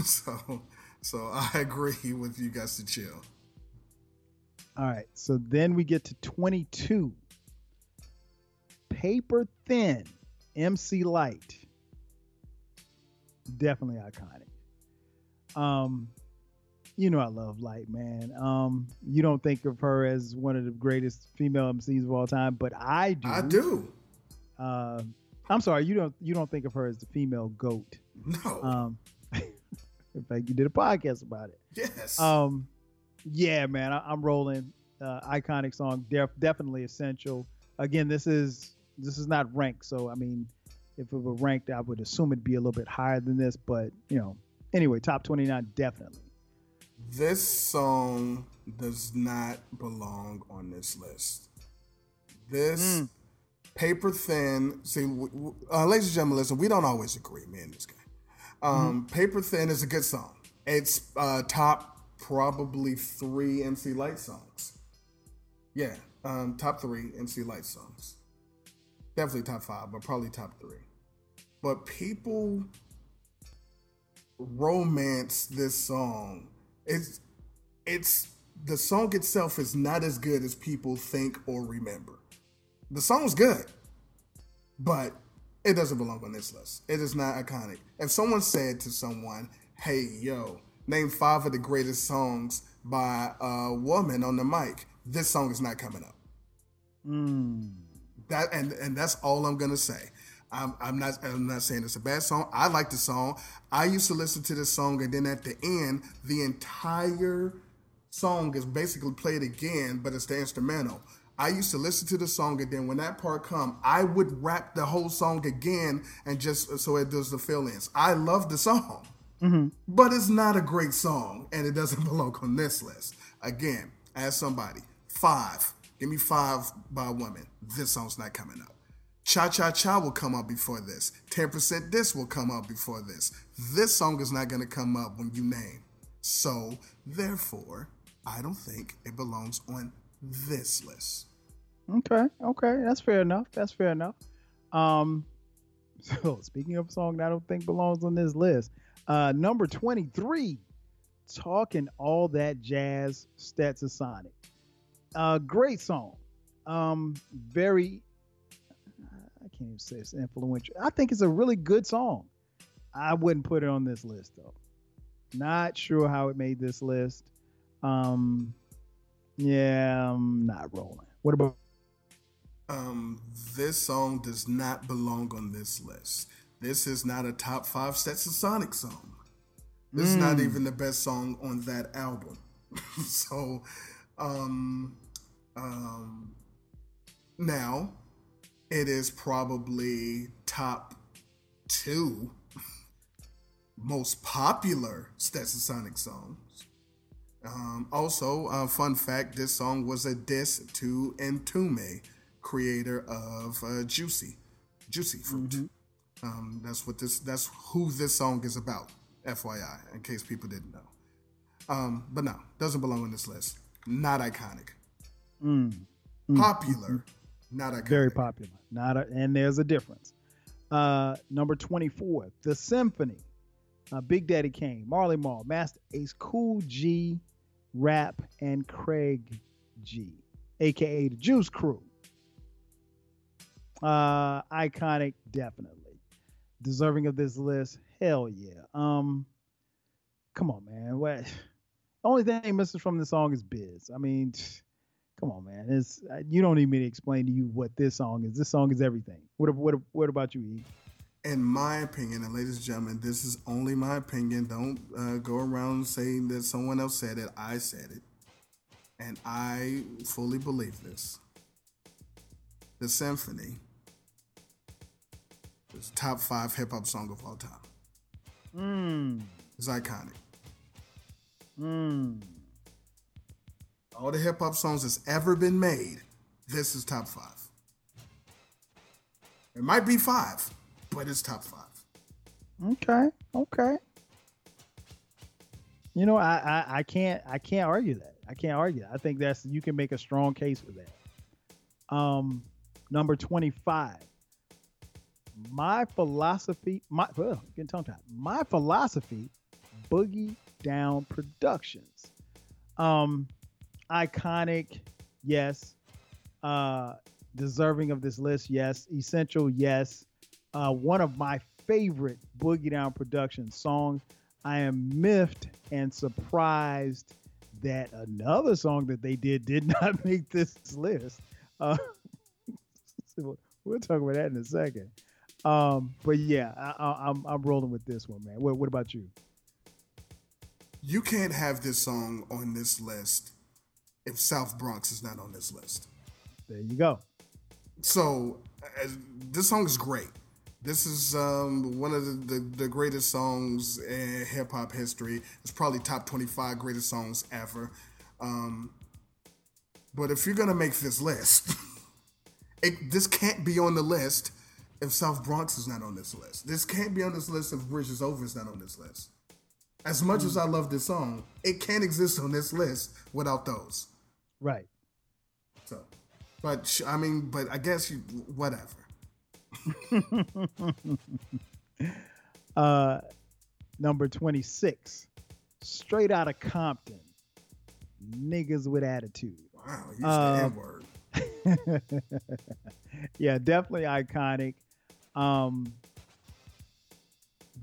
B: So so I agree with you guys to chill.
C: All right, so then we get to 22. Paper Thin, MC Lyte. Definitely iconic. Um, you know I love Lyte, man. Um, you don't think of her as one of the greatest female MCs of all time, but I do.
B: I do.
C: Uh, I'm sorry, you don't. You don't think of her as the female goat.
B: No.
C: Um, in fact, you did a podcast about it.
B: yes.
C: Um, yeah, man, I, I'm rolling. Uh, iconic song, def- definitely essential. Again, this is this is not ranked, so I mean, if it were ranked, I would assume it'd be a little bit higher than this. But you know, anyway, top 29, definitely.
B: this song does not belong on this list. This
C: Mm.
B: paper thin. See, uh, ladies and gentlemen, listen. We don't always agree, me and this guy. Um, Paper thin is a good song. It's uh, top probably three MC Lyte songs. Yeah, um, top three MC Lyte songs. Definitely top five, but probably top three. But people romance this song. It's it's the song itself is not as good as people think or remember. The song's good, but it doesn't belong on this list. It is not iconic. If someone said to someone, "Hey, yo, name five of the greatest songs by a woman on the mic," this song is not coming up.
C: Mm.
B: That and and that's all I'm gonna say. I'm, I'm not I'm not saying it's a bad song. I like the song. I used to listen to this song, and then at the end, the entire song is basically played again, but it's the instrumental. I used to listen to the song, and then when that part come, I would rap the whole song again, and just so it does the fill-ins. I love the song, mm-hmm. but it's not a great song, and it doesn't belong on this list. Again, ask somebody five. Give me five by women. This song's not coming up. Cha Cha Cha will come up before this. 10% This will come up before this. This song is not going to come up when you name. So, therefore, I don't think it belongs on this list.
C: Okay, okay, that's fair enough. That's fair enough. Um, so speaking of a song that I don't think belongs on this list, uh, number twenty-three, talking all that jazz, Stetsasonic. Uh, great song. Um, very. I can't even say it's influential. I think it's a really good song. I wouldn't put it on this list though. Not sure how it made this list. Um, yeah, I'm not rolling. What about?
B: Um, this song does not belong on this list. This is not a top five Sonic song. This is not even the best song on that album. so, um, um, now it is probably top two most popular Sonic songs. Um, also, uh, fun fact: this song was a diss to Mtume, creator of uh, Juicy, Juicy Fruit. Um, that's what this. That's who this song is about. FYI, in case people didn't know. Um, but no, doesn't belong on this list. Not iconic.
C: Mm.
B: Popular, not iconic.
C: Very popular. Not a, and there's a difference. Uh, number 24, The Symphony. Uh, Big Daddy Kane, Marley Marl, Masta Ace, Kool G, Rap, and Craig G, aka the Juice Crew. Uh, iconic, definitely. Deserving of this list, hell yeah. Um, come on, man. What? Only thing missing from the song is Biz. I mean, come on, man. It's uh, you don't need me to explain to you what this song is. This song is everything. What what what about you, E?
B: In my opinion, and ladies and gentlemen, this is only my opinion. Don't uh, go around saying that someone else said it. I said it. And I fully believe this. The Symphony is top five hip hop song of all time.
C: Mm.
B: It's iconic.
C: Mm.
B: All the hip hop songs that's ever been made, this is top five. It might be five, but it's top five.
C: Okay. Okay. You know, I, I I can't I can't argue that. I can't argue. That. I think that's you can make a strong case for that. Um, number twenty five. My philosophy, my well, getting tongue tied. My philosophy, Boogie Down Productions. Um, iconic, yes. Uh, deserving of this list, yes. Essential, yes. Uh, one of my favorite Boogie Down Productions songs. I am miffed and surprised that another song that they did did not make this list. Uh, we'll talk about that in a second. Um, but yeah, I, I, I'm I'm rolling with this one, man. What, what about you?
B: You can't have this song on this list if South Bronx is not on this list.
C: There you go.
B: So uh, this song is great. This is um, one of the, the, the greatest songs in hip hop history. It's probably top 25 greatest songs ever. Um, but if you're gonna make this list, it, this can't be on the list if South Bronx is not on this list. This can't be on this list if Bridges Over is not on this list. As much as I love this song, it can't exist on this list without those.
C: Right.
B: So, but sh- I mean, but I guess you whatever.
C: Uh, number 26, straight out of Compton, niggas with attitude.
B: Wow, N word.
C: yeah, definitely iconic. Um,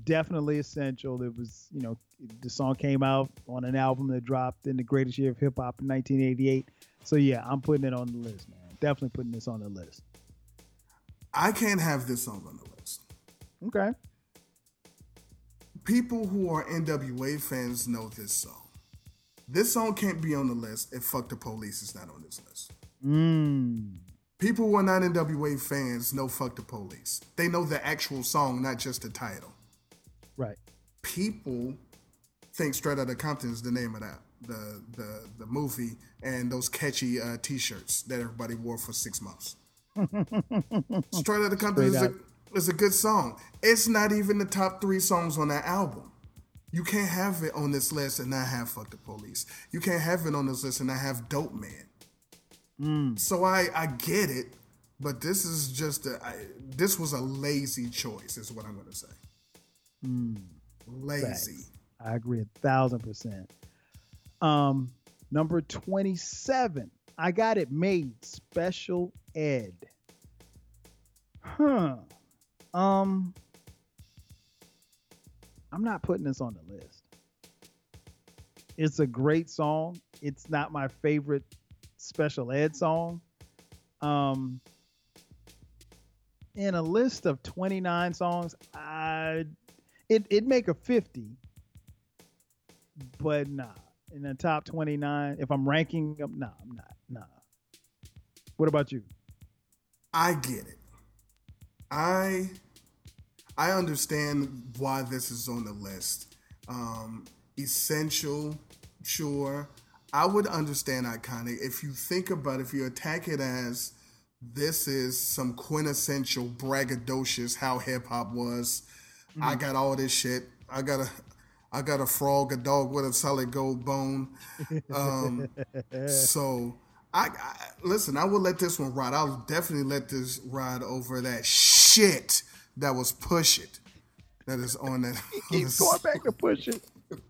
C: definitely essential. It was, you know, the song came out on an album that dropped in the greatest year of hip hop in 1988. So yeah, I'm putting it on the list, man. Definitely putting this on the list.
B: I can't have this song on the list.
C: Okay.
B: People who are NWA fans know this song. This song can't be on the list if Fuck the Police is not on this list.
C: Mm.
B: People who are not NWA fans know Fuck the Police. They know the actual song, not just the title.
C: Right.
B: People think Straight Outta Compton is the name of that, the the the movie, and those catchy uh, T-shirts that everybody wore for six months. Straight Outta Compton is a, is a good song. It's not even the top three songs on that album. You can't have it on this list and not have Fuck the Police. You can't have it on this list and not have Dope Man. So I I get it, but this is just a, I, this was a lazy choice, is what I'm going to say. Lazy.
C: Facts. I agree a thousand percent. Um, number 27. I got it made. Special ed. Huh. Um, I'm not putting this on the list. It's a great song. It's not my favorite special ed song. Um, in a list of 29 songs, I it it'd make a 50, but nah. In the top 29, if I'm ranking them, nah, I'm not. Nah. What about you?
B: I get it. I I understand why this is on the list. Um, essential, sure. I would understand iconic if you think about if you attack it as this is some quintessential braggadocious how hip hop was. I got all this shit. I got a I got a frog, a dog with a solid gold bone. Um, so I, I listen. I will let this one ride. I'll definitely let this ride over that shit that was push it. That is on that.
C: Keep going back to push it.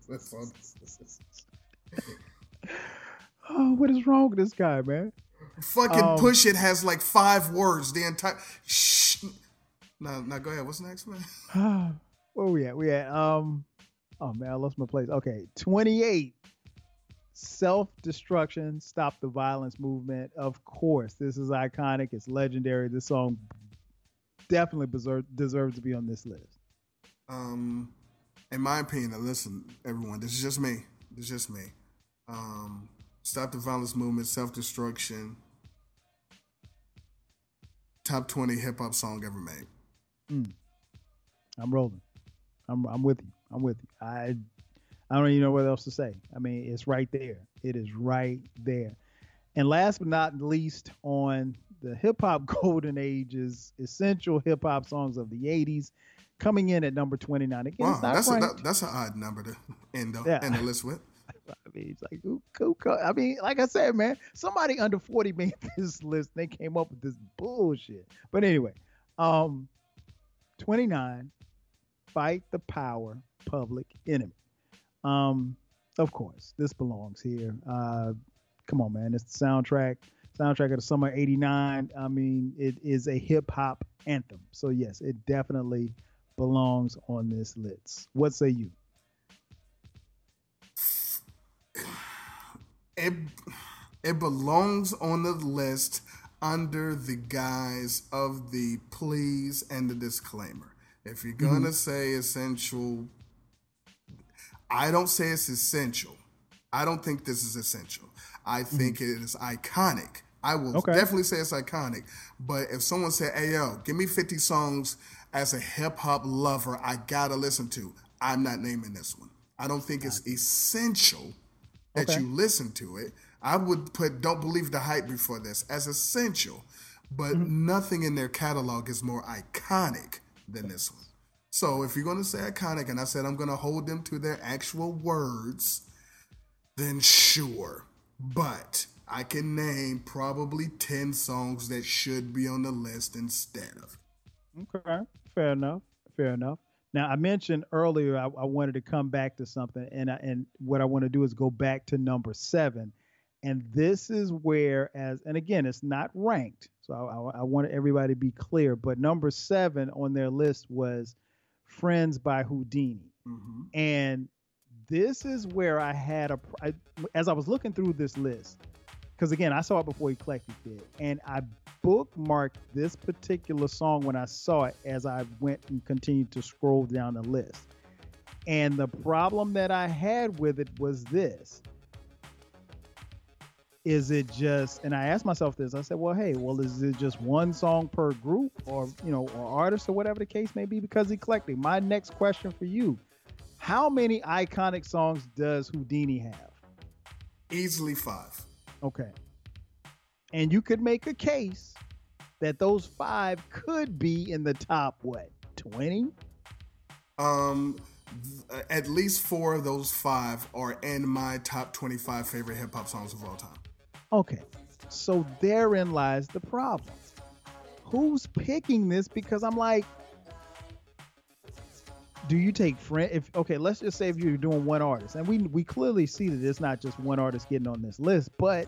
C: Oh, what is wrong with this guy, man?
B: Fucking
C: Um,
B: push it has like five words. The entire. Now, now go ahead. What's next, man?
C: Where we at? We at um oh man, I lost my place. Okay, 28. Self-destruction, stop the violence movement. Of course, this is iconic, it's legendary. This song definitely deserve, deserves to be on this list.
B: Um, in my opinion, listen, everyone, this is just me. This is just me. Um, stop the violence movement, self destruction. Top twenty hip hop song ever made.
C: I'm rolling. I'm I'm with you. I'm with you. I I don't even know what else to say. I mean, it's right there. It is right there. And last but not least, on the hip hop golden ages, essential hip hop songs of the '80s, coming in at number 29. Again,
B: Wow, that's a, that, that's an odd number to end the,
C: Yeah.
B: end the list with.
C: I mean, it's like, who, who, I mean, like I said, man, somebody under 40 made this list. They came up with this bullshit. But anyway, um, 29, fight the power, public enemy. Um, of course, this belongs here. Uh, come on, man, it's the soundtrack, soundtrack of the summer '89. I mean, it is a hip hop anthem. So yes, it definitely belongs on this list. What say you?
B: It it belongs on the list under the guise of the please and the disclaimer. If you're mm-hmm. gonna say essential, I don't say it's essential. I don't think this is essential. I mm-hmm. think it is iconic. I will
C: Okay.
B: definitely say it's iconic. But if someone said, "Hey yo, give me 50 songs as a hip hop lover, I gotta listen to," I'm not naming this one. I don't think it's essential that
C: Okay.
B: you listen to it. I would put "Don't Believe the Hype" before this as essential, but
C: Mm-hmm.
B: nothing in their catalog is more iconic than this one. So if you're gonna say iconic, and I said I'm gonna hold them to their actual words, then sure. But I can name probably 10 songs that should be on the list instead of.
C: Okay, fair enough. Fair enough. Now I mentioned earlier I, I wanted to come back to something, and I, and what I want to do is go back to number seven, and this is where as and again it's not ranked, so I, I, I want everybody to be clear. But number seven on their list was "Friends" by Whodini,
B: Mhm.
C: and this is where I had a I, as I was looking through this list, because again I saw it before Eclectic did, and I bookmarked this particular song when I saw it as I went and continued to scroll down the list. And the problem that I had with it was this. Is it just and I asked myself this, I said, well, hey, well, is it just one song per group or you know, or artist or whatever the case may be? Because eclectic. My next question for you: How many iconic songs does Whodini have?
B: Easily five.
C: Okay. And you could make a case that those five could be in the top, what, 20?
B: Um, th- at least four of those five are in my top 25 favorite hip hop songs of all time.
C: Okay. So therein lies the problem. Who's picking this? Because I'm like, do you take friend if okay, let's just say if you're doing one artist, and we we clearly see that it's not just one artist getting on this list, but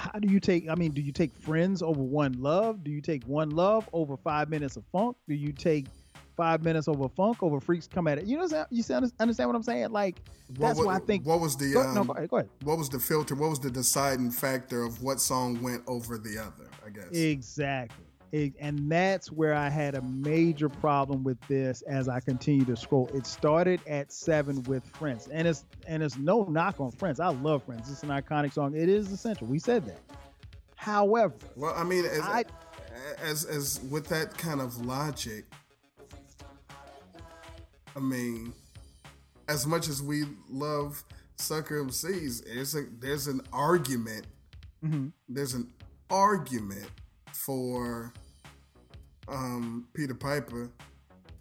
C: how do you take i mean do you take friends over one love do you take one love over five minutes of funk do you take five minutes over funk over freaks come at it you know what I'm saying? you understand what i'm saying like that's
B: what,
C: why i think
B: What was the
C: go,
B: um,
C: no, go ahead, go ahead.
B: what was the filter? What was the deciding factor of what song went over the other? I guess.
C: Exactly. It- and that's where I had a major problem with this as I continue to scroll. It started at seven with Friends, and it's and it's no knock on Friends. I love Friends. It's an iconic song. It is essential. We said that. However,
B: Well, I mean, as,
C: I-
B: as as with that kind of logic, I mean, as much as we love sucker MCs, there's a there's an argument.
C: Mhm.
B: There's an argument for um, Peter Piper.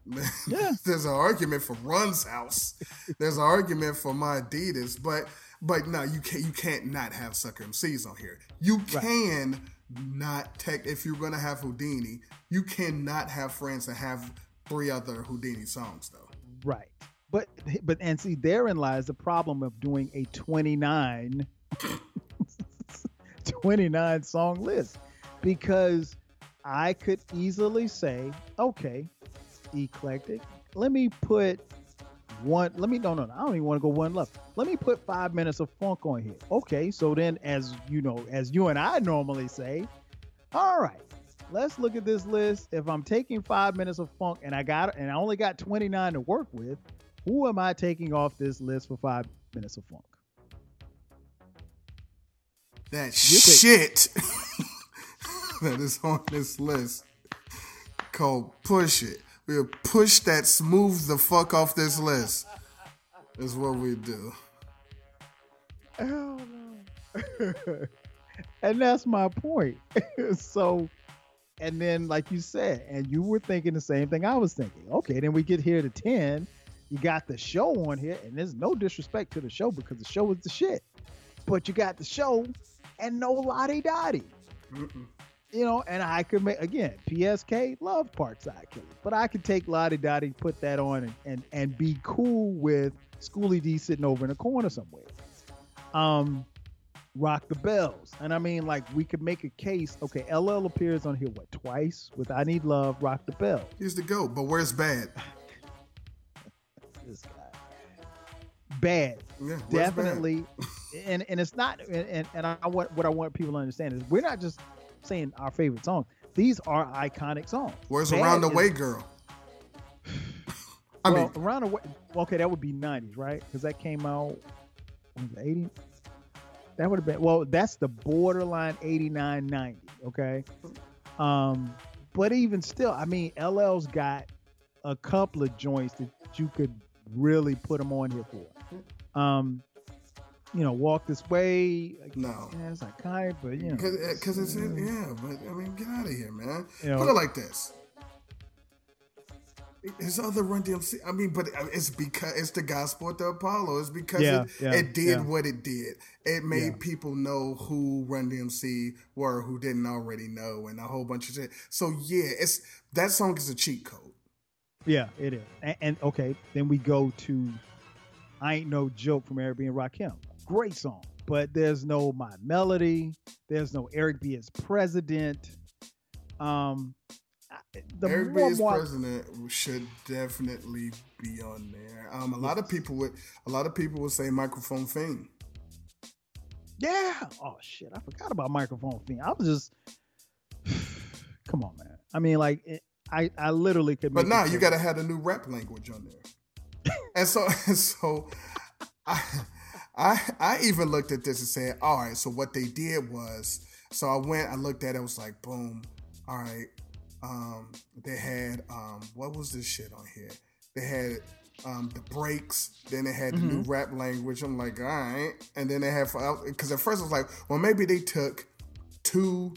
C: Yeah.
B: there's an argument for Run's house. There's an argument for my Adidas, but But no, you can't. You can't not have Sucker MCs on here. You
C: Right.
B: can not tech if you're gonna have Whodini. You cannot have friends that have three other Whodini songs though.
C: Right. But but and see therein lies the problem of doing a 29 29 song list because I could easily say, okay, eclectic. Let me put one. Let me no no no. I don't even want to go one left. Let me put five minutes of funk on here. Okay, so then as you know, as you and I normally say, all right, let's look at this list. If I'm taking five minutes of funk and I got and I only got 29 to work with, who am I taking off this list for five minutes of funk?
B: That
C: You
B: shit that is on this list called Push It. We'll push that smooth the fuck off this list. Is what we do.
C: Oh no. and that's my point. so, and then like you said, and you were thinking the same thing I was thinking. Okay, then we get here to 10. You got the show on here, and there's no disrespect to the show because the show is the shit. But you got the show and no La Di
B: Da Di.
C: You know, and I could make again PSK love Parkside Killers, but I could take La Di Da Di, put that on, and, and and be cool with Schoolly D sitting over in a corner somewhere. Um, Rock the Bells, and I mean like we could make a case. Okay, LL appears on here what twice with I Need Love, Rock the Bells.
B: Here's the go, but where's bad?
C: This guy, bad,
B: Yeah, where's Bad?
C: definitely, and and it's not, and and, I want what I want people to understand is we're not just saying our favorite songs. These are iconic songs.
B: Where's
C: Bad
B: Around the Way Girl? I
C: well,
B: mean,
C: around the way. Okay, that would be '90s, right? Because that came out in the it '80. That would have been well. That's the borderline '89, '90. Okay, um, but even still, I mean, LL's got a couple of joints that you could really put them on here for. Um, you know, walk this way. Like,
B: no.
C: yeah, it's iconic, but you know,
B: Because it's in, yeah, but I mean, get out of here, man.
C: You know-
B: Put it like this. His other Run DMC, I mean, but it's because it's the gospel at the Apollo. It's because
C: Yeah,
B: it,
C: yeah,
B: it did
C: yeah.
B: what it did. It made people know who Run DMC were, who didn't already know, and a whole bunch of shit. So yeah, it's that song is a cheat code.
C: Yeah, it is. And, and okay, then we go to I Ain't No Joke from Eric B. and Rakim. Great song. But there's no My Melody. There's no Eric B. as president. Um the
B: B
C: more- more-
B: president should definitely be on there. Um, a lot of people would, a lot of people would say microphone fiend.
C: Yeah. Oh shit, I forgot about microphone thing. I was just come on, man. I mean, like it, I I literally could
B: But now
C: a
B: you got to have a new rap language on there. and so, and so, I, I, I even looked at this and said, all right. So what they did was, so I went, I looked at it, was like, boom. All right. Um, they had um, what was this shit on here? They had um the breaks. Then they had the new rap language. I'm like, all right. And then they had because at first I was like, well, maybe they took two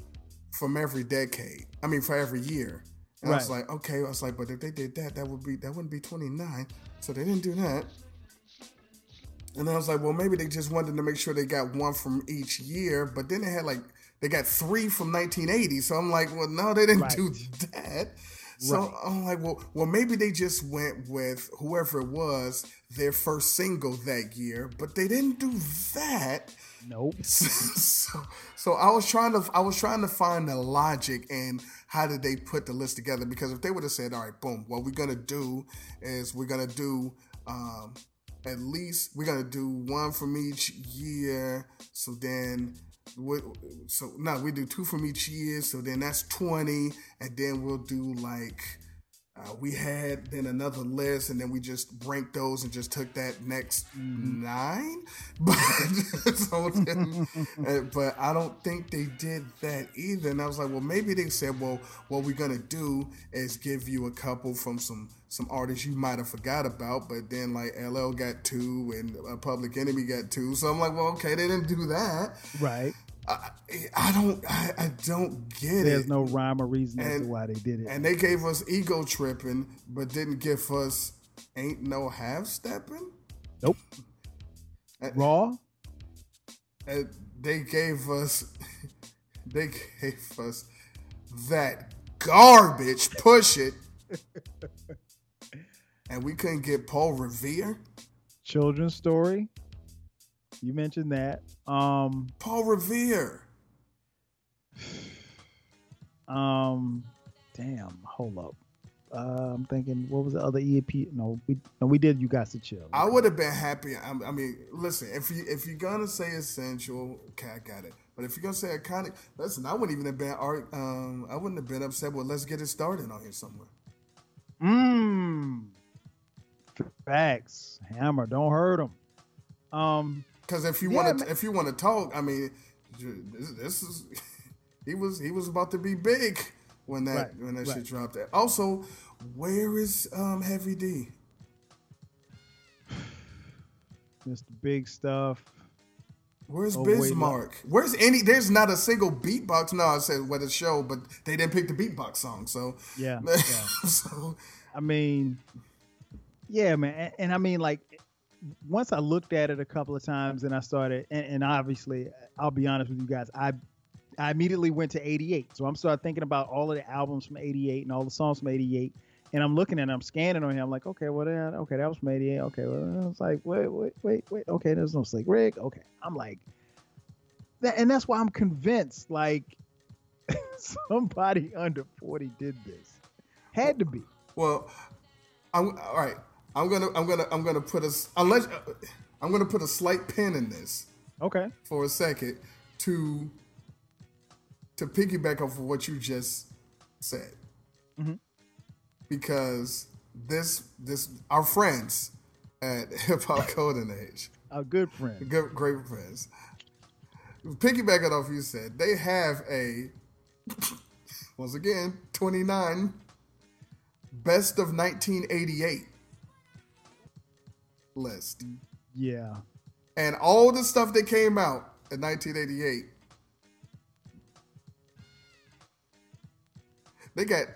B: from every decade. I mean, for every year. And I was like, okay. I was like, but if they did that, that would be that wouldn't be 29. So they didn't do that. And then I was like, well, maybe they just wanted to make sure they got one from each year. But then they had like they got three from 1980. So I'm like, well, no, they didn't
C: Right.
B: do that. So
C: Right.
B: I'm like, well, well, maybe they just went with whoever it was their first single that year, but they didn't do that.
C: Nope.
B: so, so I was trying to I was trying to find the logic and how did they put the list together because if they would have said, all right, boom, what we're gonna do is we're gonna do um, at least we're gonna do one from each year. So then. We- So no, we do two from each year. So then that's twenty, and then we'll do like uh, we had then another list, and then we just ranked those and just took that next nine. But so then, uh, but I don't think they did that either. And I was like, well, maybe they said, well, what we're gonna do is give you a couple from some some artists you might have forgot about. But then like LL got two, and uh, Public Enemy got two. So I'm like, well, okay, they didn't do that.
C: Right.
B: I, I don't, I, I don't get
C: There's
B: it.
C: There's no rhyme or reason as to why they did it.
B: And they gave us ego tripping, but didn't give us ain't no half stepping.
C: nope.
B: Uh,
C: Raw.
B: And they gave us, they gave us that garbage. Push it, and we couldn't get Paul Revere.
C: Children's story. You mentioned that. Um,
B: Paul Revere.
C: um, damn. Hold up. Uh, I'm thinking, what was the other EP? No, we no, we did. You got to chill.
B: I would have been happy. I, I mean, listen, if you if you're gonna say essential, okay, I got it. But if you're gonna say iconic, listen, I wouldn't even have been art. Um, I wouldn't have been upset. Well, let's get it started on here somewhere.
C: Mmm. Facts. Hammer. Don't hurt him. Um.
B: Because if you
C: Yeah,
B: want to, if you want to talk, I mean, this, this is he was he was about to be big when that
C: Right,
B: when that
C: right.
B: shit dropped. There. Also, where is um Heavy D?
C: Mr. Big Stuff.
B: Where's
C: Oh, Biz
B: Markie? Where's any? There's not a single beatbox. No, I said what a show, but they didn't pick the beatbox song. So
C: Yeah. yeah.
B: so
C: I mean, yeah, man. And, and I mean, like, once I looked at it a couple of times and I started, and, and obviously, I'll be honest with you guys, I I immediately went to 88. So I'm started thinking about all of the albums from 88 and all the songs from 88. And I'm looking at it, I'm scanning on here. I'm like, okay, well, that, okay, that was from 88. Okay, well, it's like, wait, wait, wait, wait. Okay, there's no Slick Rick. Okay. I'm like, that, and that's why I'm convinced, like, somebody under 40 did this. Had to be.
B: well, I'm all right. I'm gonna I'm gonna I'm gonna put a unless I'm gonna put a slight pin in this.
C: Okay.
B: for a second to to piggyback off of what you just said
C: Mhm.
B: because this this our friends at Hip Hop Golden Age,
C: A good friend.
B: good great friends. Piggybacking off you said they have a once again 29 best of 1988 list.
C: Yeah.
B: and all the stuff that came out in 1988. They got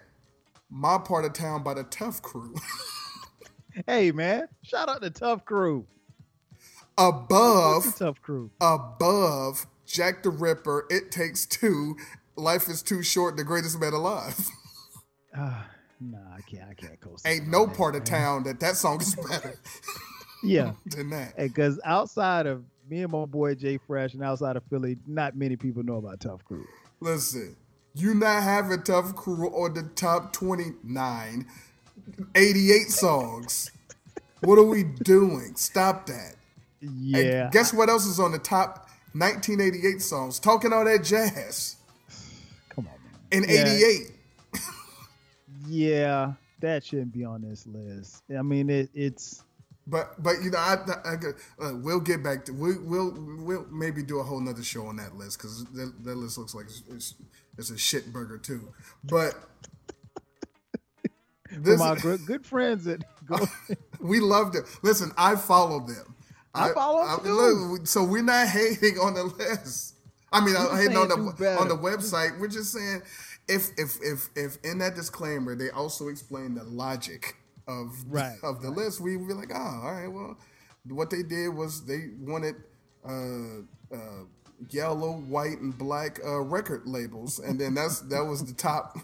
B: my part of town by the Tuff Crew
C: Hey man, shout out to Tuff Crew.
B: above
C: Tuff Crew?
B: above Jack the Ripper. It takes two. Life is too short. The greatest man alive.
C: Uh, nah, I can't. I can't coast.
B: Ain't no part of town that that song is better
C: Yeah,
B: than that.
C: because outside of me and my boy Jay Fresh, and outside of Philly, not many people know about Tuff Crew.
B: Listen, you not having Tuff Crew on the top 29, 88 songs. What are we doing? Stop that. And
C: Yeah.
B: guess what else is on the top 1988 songs? Talking all that jazz
C: Come on, man.
B: in
C: Yeah.
B: 88.
C: Yeah, that shouldn't be on this list. I mean, it, it's
B: But but you know I, I, I uh, we'll get back to we, we'll we'll maybe do a whole nother show on that list because that, that list looks like it's, it's, it's a shit burger too. But this
C: my good, good friends go.
B: we loved it. Listen, I follow them.
C: I follow them
B: so we're not hating on the list. I mean, I'm hating on the on the website. We're just saying if if if if in that disclaimer they also explain the logic of
C: Right,
B: of the list, we would be like, oh, all right, well, what they did was they wanted uh, uh, yellow, white, and black uh, record labels, and then that's that was the top.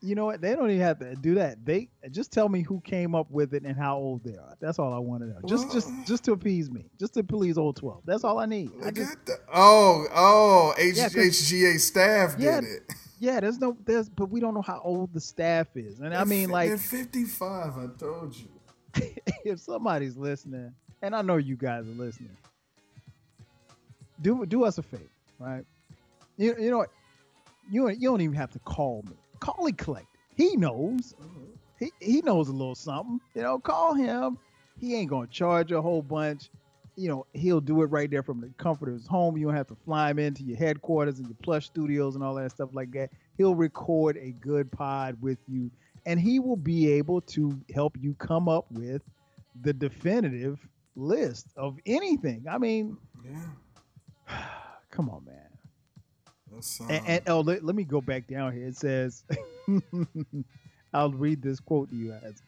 C: you know what? They don't even have to do that. They just tell me who came up with it and how old they are. That's all I want to know. Just just just to appease me. Just to please old twelve. That's all I need. I just,
B: got the, oh oh H,
C: Yeah,
B: HGA staff
C: Yeah,
B: did it.
C: Yeah. There's no there's, but we don't know how old the staff is. And I mean, like,
B: they're 55. I told you.
C: if somebody's listening, and I know you guys are listening, do do us a favor, right? You you know what? You you don't even have to call me. Call collect. He knows. Mm-hmm. He he knows a little something. You know, call him. He ain't gonna charge a whole bunch. You know, he'll do it right there from the comfort of his home. You don't have to fly him into your headquarters and your plush studios and all that stuff like that. He'll record a good pod with you, and he will be able to help you come up with the definitive list of anything. I mean,
B: Yeah,
C: come on, man.
B: uh,
C: And, and oh, let, let me go back down here. It says, I'll read this quote to you guys.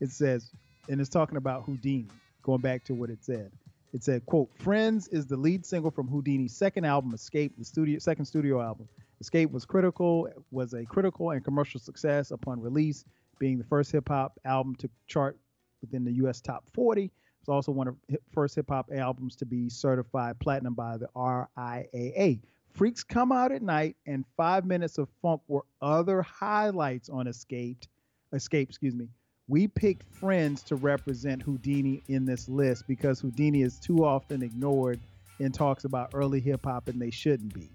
C: It says, and it's talking about Whodini, going back to what it said. It said, "quote Friends is the lead single from Whodini's second album, Escape, the studio second studio album. Escape was critical was a critical and commercial success upon release, being the first hip hop album to chart within the U.S. top 40. It was also one of the first hip hop albums to be certified platinum by the RIAA. Freaks Come Out at Night and Five Minutes of Funk were other highlights on Escaped. Escape, excuse me. We picked Friends to represent Whodini in this list because Whodini is too often ignored in talks about early hip hop and they shouldn't be.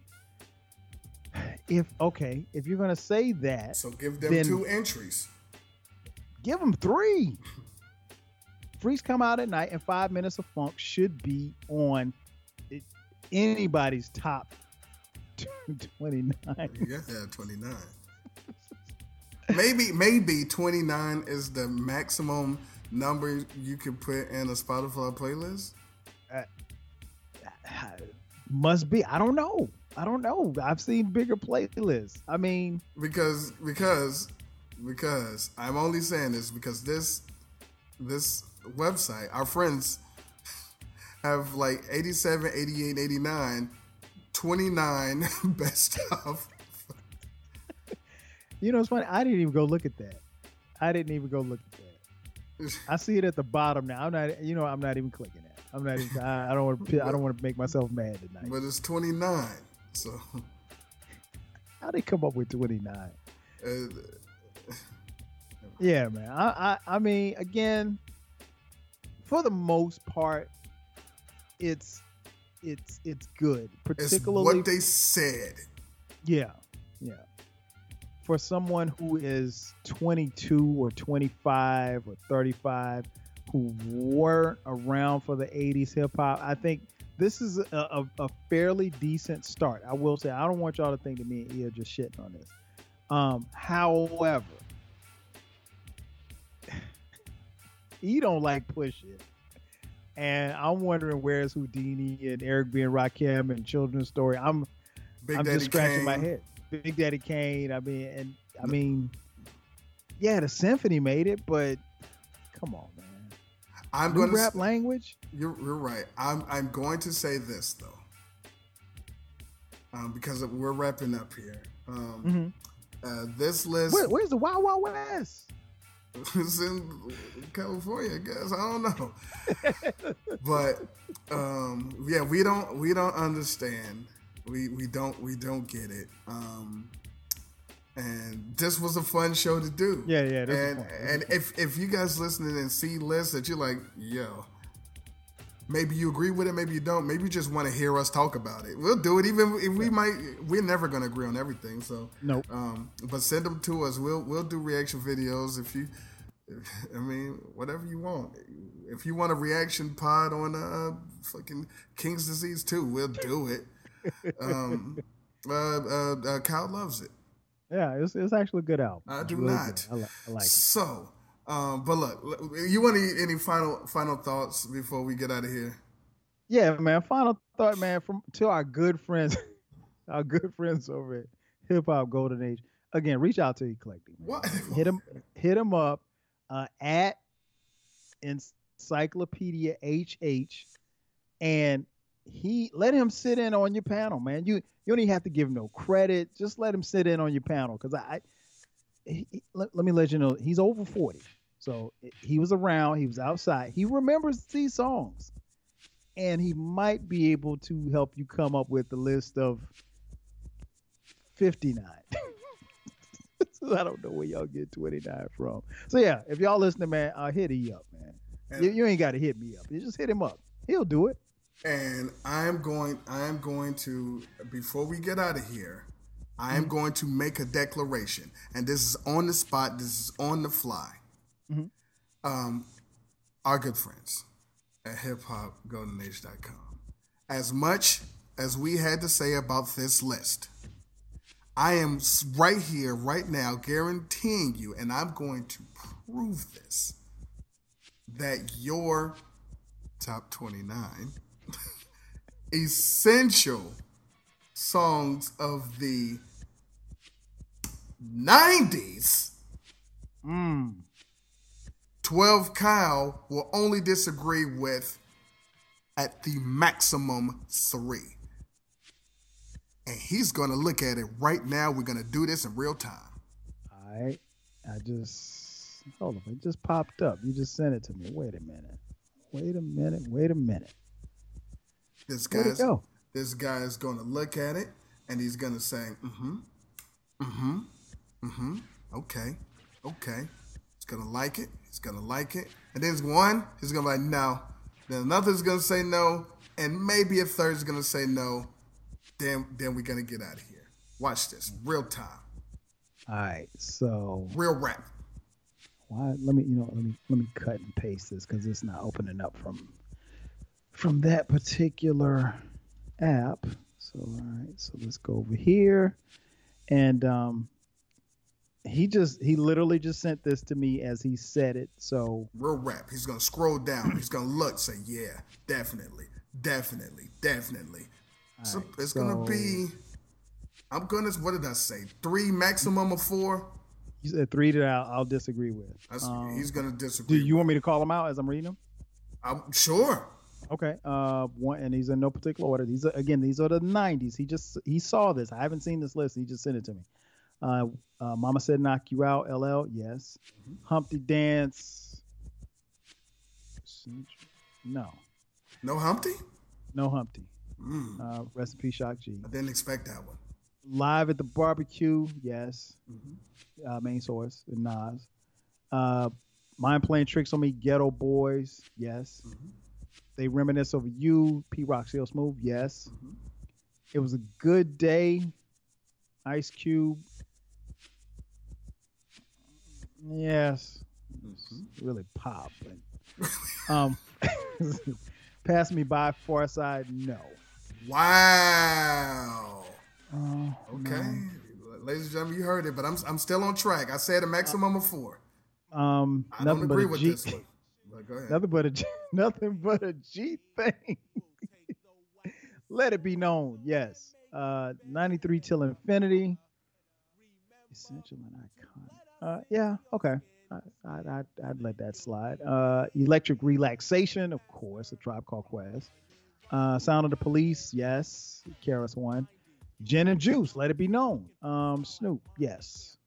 C: If okay, if you're gonna say that,
B: So give them two entries.
C: give them three. Freaks come out at night, and five minutes of funk should be on anybody's top 29.
B: Yeah, yeah, 29. Maybe maybe 29 is the maximum number you can put in a Spotify playlist.
C: Uh, must be. I don't know. I don't know. I've seen bigger playlists. I mean,
B: because because because I'm only saying this because this this website our friends have like 87 88 89 29 best of
C: you know, it's funny. I didn't even go look at that. I didn't even go look at that. I see it at the bottom now. I'm not. You know, I'm not even clicking that. I'm not even. I, I don't want to. I don't want to make myself mad tonight.
B: but it's 29 so
C: How did they come up with 29?
B: uh,
C: Yeah, man. I, I I mean, again, for the most part, it's it's it's good.
B: it's
C: Particularly,
B: what they said
C: yeah, yeah. For someone who is 22 or 25 or 35, who weren't around for the 80s hip hop, I think this is a, a, a fairly decent start. I will say, I don't want y'all to think that me and E are just shitting on this. Um, however, he don't like push it. And I'm wondering where's Whodini and Eric B and Rakim and Children's Story. I'm
B: Big
C: I'm
B: Daddy
C: just scratching my head. Big Daddy Kane. I mean, and I mean, yeah, the symphony made it, but come on, man.
B: I'm going to
C: rap language.
B: You're, you're right. I'm I'm going to say this though, um, because we're wrapping up here. Um, uh, this list
C: Where, where's the Wild Wild West?
B: is in California. I guess I don't know, but um, yeah, we don't we don't understand. We we don't we don't get it. Um, and this was a fun show to do.
C: Yeah, yeah,
B: And and if if you guys listening and see lists that you're like, yo, maybe you agree with it, maybe you don't. Maybe you just want to hear us talk about it. We'll do it, even if we might. We're never gonna agree on everything. So
C: Nope.
B: Um, but send them to us. We'll we'll do reaction videos if you. I mean, whatever you want. If you want a reaction pod on uh fucking King's Disease too, we'll do it. Um, uh, uh, uh, Kyle loves it.
C: Yeah, it's, it's actually a good album.
B: I do
C: really
B: not.
C: I, li- I like it.
B: So, um, but look, you want any, any final final thoughts before we get out of here?
C: Yeah, man. Final thought, man, from to our good friends, our good friends over at Hip Hop Golden Age. Again, reach out to Eclectic. Man.
B: What?
C: hit him hit him up uh, at encyclopedia hh and he let him sit in on your panel man you you don't even have to give him no credit just let him sit in on your panel because i he, he- let, let me let you know he's over 40 so he was around he was outside he remembers these songs and he might be able to help you come up with the list of 59 I don't know where y'all get 29 from. So yeah, if y'all listening, man, uh, hit E up, man. You, you ain't got to hit me up. You just hit him up. He'll do it.
B: And I'm going. I'm going to before we get out of here. I am going to make a declaration, and this is on the spot. This is on the fly. Um, our good friends at hiphopgoldenage.com. As much as we had to say about this list, I am right here, right now, guaranteeing you, and I'm going to prove this, that your top 29 essential songs of the 90s,
C: Mm.
B: 12 Kyle will only disagree with at the maximum three. And he's going to look at it right now. We're going to do this in real time.
C: All right. I just hold on. It just popped up. You just sent it to me. Wait a minute. Wait a minute. Wait a minute.
B: This guy's
C: go?
B: this guy is going to look at it and he's going to say, "Mm-hmm, mm-hmm, mm-hmm. Okay, okay." He's going to like it. He's going to like it. And then there's one. He's going to be like, "No." Then another's going to say no, and maybe a third's going to say no. Then then we're going to get out of here. Watch this, real time,
C: All right. So
B: real rap.
C: why let me you know let me let me cut and paste this because it's not opening up from from that particular app. So all right, so let's go over here. And um he just he literally just sent this to me as he said it. So
B: real rap. He's gonna scroll down. He's gonna look, say, yeah, definitely, definitely, definitely. So
C: Alright,
B: it's gonna be. I'm gonna. What did I say? Three maximum of four.
C: you said three that I'll, I'll disagree with. Um,
B: he's gonna disagree.
C: do you want me to call him out as I'm reading him?
B: I'm sure.
C: Okay. Uh, one, and these are in no particular order. These are again, these are the '90s. He just he saw this. I haven't seen this list. He just sent it to me. Uh, uh Mama said knock you out. LL, yes. Humpty Dance. No,
B: No Humpty.
C: no Humpty.
B: Mm,
C: Uh, recipe Shock G.
B: I didn't expect that one.
C: Live at the barbecue, yes.
B: Mhm.
C: Uh, main source with Nas. Uh, Mind playing tricks on me, Geto Boys, yes.
B: Mhm.
C: They reminisce over you, Pete Rock CL Smooth, yes.
B: Mhm.
C: It was a good day. Ice Cube. Yes.
B: Mhm.
C: Really pop. But, um pass me by Pharcyde, no.
B: Wow.
C: Uh,
B: Okay,
C: no.
B: ladies and gentlemen, you heard it, but I'm I'm still on track. I said a maximum of four.
C: Um
B: I don't agree with
C: G
B: this one.
C: Nothing but a G, nothing but a G thing. Let it be known, yes. Uh 93 till infinity. Essential and iconic. Uh yeah, okay. I, I, I'd, I'd let that slide. Uh, electric relaxation, of course, a tribe called Quest. Uh, Sound of the Police, yes. KRS One. Gin and Juice, let it be known. Um, Snoop, yes.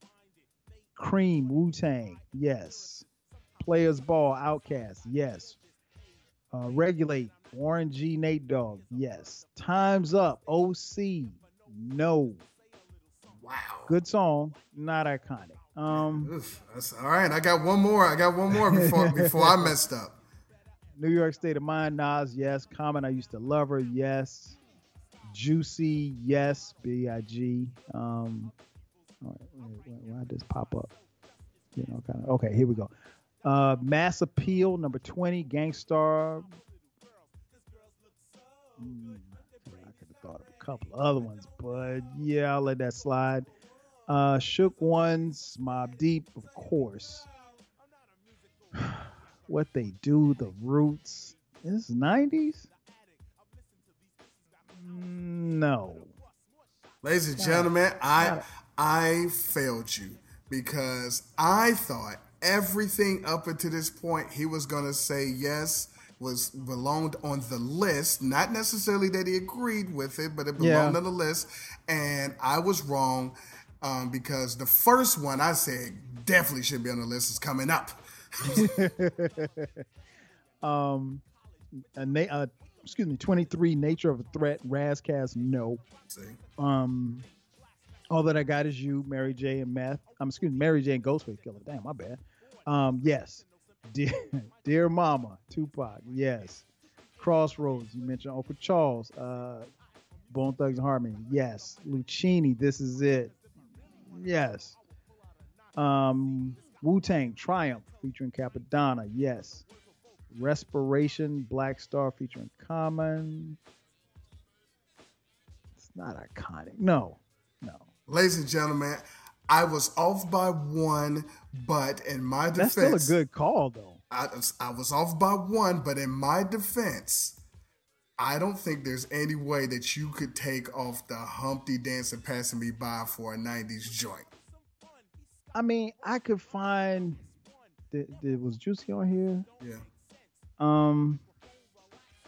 C: Cream, Wu Tang, yes. Players Ball, OutKast, yes. Uh, Regulate, Warren G, Nate Dogg, yes. Time's Up, OC, no.
B: Wow.
C: Good song, not iconic. Um,
B: Oof, that's, all right, I got one more. I got one more before before I messed up.
C: New York State of Mind, Nas, yes. Common, I used to love her, yes. Juicy, yes. B.I.G. Um, all right, wait, wait, why did this pop up? You know, kind of. Okay, here we go. Uh, Mass Appeal, number 20, Gang Starr. Hmm, I could have thought of a couple other ones, but yeah, I'll let that slide. Uh, Shook Ones, Mobb Deep, of course. what they do, the roots. This is 90s? No.
B: Ladies and gentlemen, I I failed you because I thought everything up until this point he was gonna say yes was belonged on the list. Not necessarily that he agreed with it, but it belonged
C: Yeah.
B: on the list. And I was wrong um, because the first one I said definitely should be on the list is coming up.
C: um, a na- uh, excuse me, 23, Nature of a Threat, Ras Kass, no.
B: See,
C: Um, All That I Got Is You, Mary J. and Meth. I'm excuse me, Mary J. and Ghostface Killah. Damn, my bad. Um, yes. Dear, Dear Mama, Tupac, yes. Crossroads, you mentioned Uncle Charles. Uh, Bone Thugs-n-Harmony, yes. Luchini, This Is It, yes. Um, Wu Tang, Triumph, featuring Cappadonna, yes. Respiration, Black Star, featuring Common. It's not iconic. No, no.
B: Ladies and gentlemen, I was off by one, but in my defense,
C: That's still a good call, though.
B: I, I was off by one, but in my defense, I don't think there's any way that you could take off the Humpty Dance and passing me by for a 90s joint.
C: I mean, I could find. Did, did was Juicy on here?
B: Yeah.
C: Um,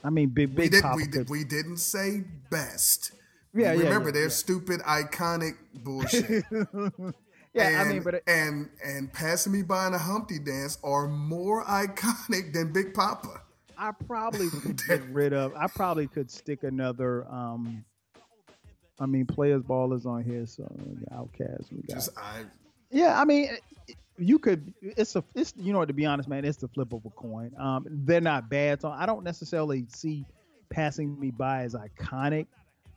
C: I mean, Big
B: we
C: Big
B: did
C: Papa
B: we did we didn't say best.
C: Yeah, yeah,
B: Remember
C: yeah,
B: their
C: yeah.
B: stupid iconic bullshit.
C: yeah,
B: and,
C: I mean, but it,
B: and and passing me by in a Humpty dance are more iconic than Big Poppa.
C: I probably could get rid of. I probably could stick another. um I mean, players ball is on here, so OutKast. We got.
B: Just I
C: Yeah, I mean, you could. It's a. It's you know what? To be honest, man, it's the flip of a coin. Um, they're not bad. So I don't necessarily see passing me by as iconic.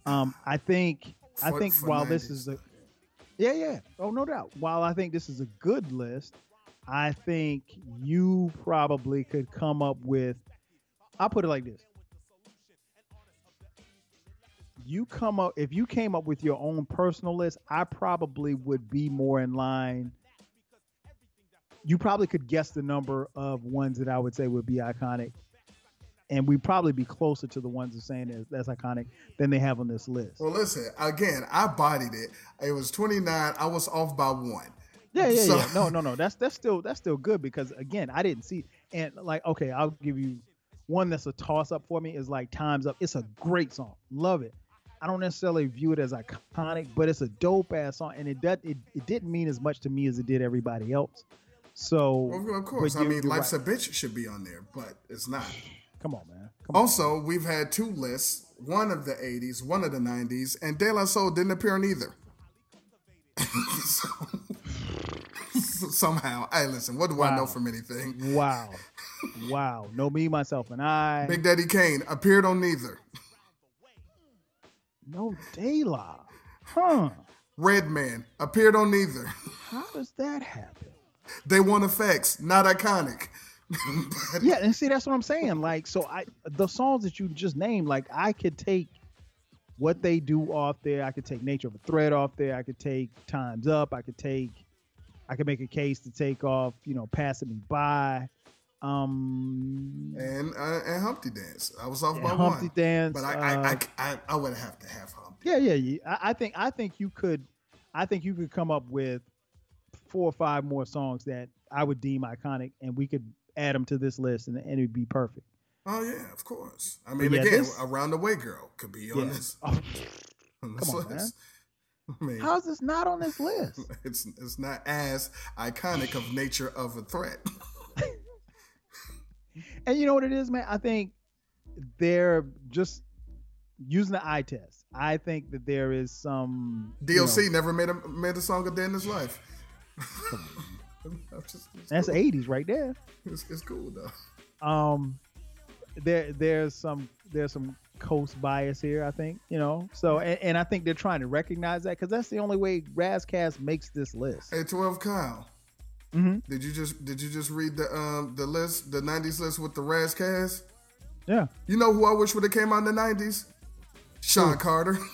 C: Um, I think. I
B: For-
C: think
B: for
C: while this is a. Yeah, yeah. Oh, no doubt. While I think this is a good list, I think you probably could come up with. I'll put it like this. You come up if you came up with your own personal list, I probably would be more in line. You probably could guess the number of ones that I would say would be iconic, and we'd probably be closer to the ones that saying that that's iconic than they have on this list.
B: well listen again. I bodied it. It was twenty nine. I was off by one.
C: Yeah, yeah,
B: So-
C: yeah. No, no, no. That's that's still that's still good because again, I didn't see and like okay, I'll give you one that's a toss up for me is like Times Up. It's a great song. Love it. I don't necessarily view it as iconic, but it's a dope ass song and it does it, it didn't mean as much to me as it did everybody else. So
B: Well, of course. I
C: you-
B: mean, Life's
C: right.
B: a Bitch should be on there, but it's not.
C: Come on, man. Come on.
B: Also, we've had two lists: one of the '80s, one of the '90s, and De La Soul didn't appear on either. so, somehow, hey, listen. What do I know from anything?
C: Wow. wow. No me, myself, and I.
B: Big Daddy Kane appeared on neither.
C: no De La. Huh.
B: Redman appeared on neither.
C: How does that happen?
B: They want effects, not iconic.
C: Yeah and see that's what i'm saying like so i the songs that you just named like i could take what they do off there i could take nature of a threat off there i could take times up i could take i could make a case to take off you know passing me by um
B: and uh, and Humpty Dance. I was off by
C: humpty
B: one.
C: dance
B: But I I,
C: uh,
B: I, I, I would have to have Humpty.
C: yeah yeah, yeah. I, I think i think you could i think you could come up with four or five more songs that i would deem iconic and we could add them to this list and, and it'd be perfect
B: Oh yeah, of course. I mean,
C: yeah,
B: again,
C: this-
B: Around the Way Girl could be on
C: Yeah.
B: this.
C: Oh,
B: On this
C: Come on, man.
B: I mean,
C: how's this not on this list
B: it's it's not as iconic of nature of a threat.
C: And you know what it is, man? I think they're just using the eye test. I think that there is some you
B: DLC
C: know,
B: never made a made a song a day in his life. Just-
C: that's
B: cool.
C: 80s right there.
B: It's, it's cool though.
C: Um, there there's some there's some coast bias here. I think you know. So and, and I think they're trying to recognize that because that's the only way Ras Kass makes this list.
B: Hey, twelve Kyle.
C: Mm-hmm.
B: Did you just did you just read the um the list the '90s list with the Ras Kass?
C: Yeah.
B: You know who I wish would have came out in the '90s? Sean Carter.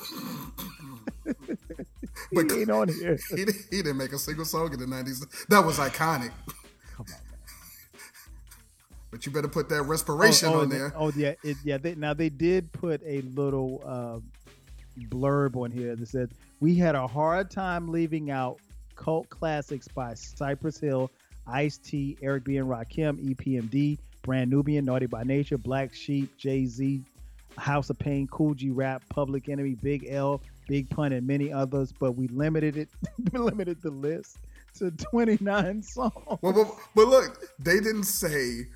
B: but
C: He ain't on here.
B: he, didn't- he didn't make a single song in the '90s. That was iconic.
C: Come on, man.
B: But you better put that respiration
C: oh, oh,
B: on there.
C: Oh yeah, it, yeah. They, now they did put a little uh, blurb on here that said we had a hard time leaving out cult classics by Cypress Hill, Ice T, Eric B. and Rakim, EPMD, Brand Nubian, Naughty by Nature, Black Sheep, Jay Z, House of Pain, Kool G Rap, Public Enemy, Big L, Big Pun, and many others. But we limited it, we limited the list to 29 songs.
B: Well, but, but look, they didn't say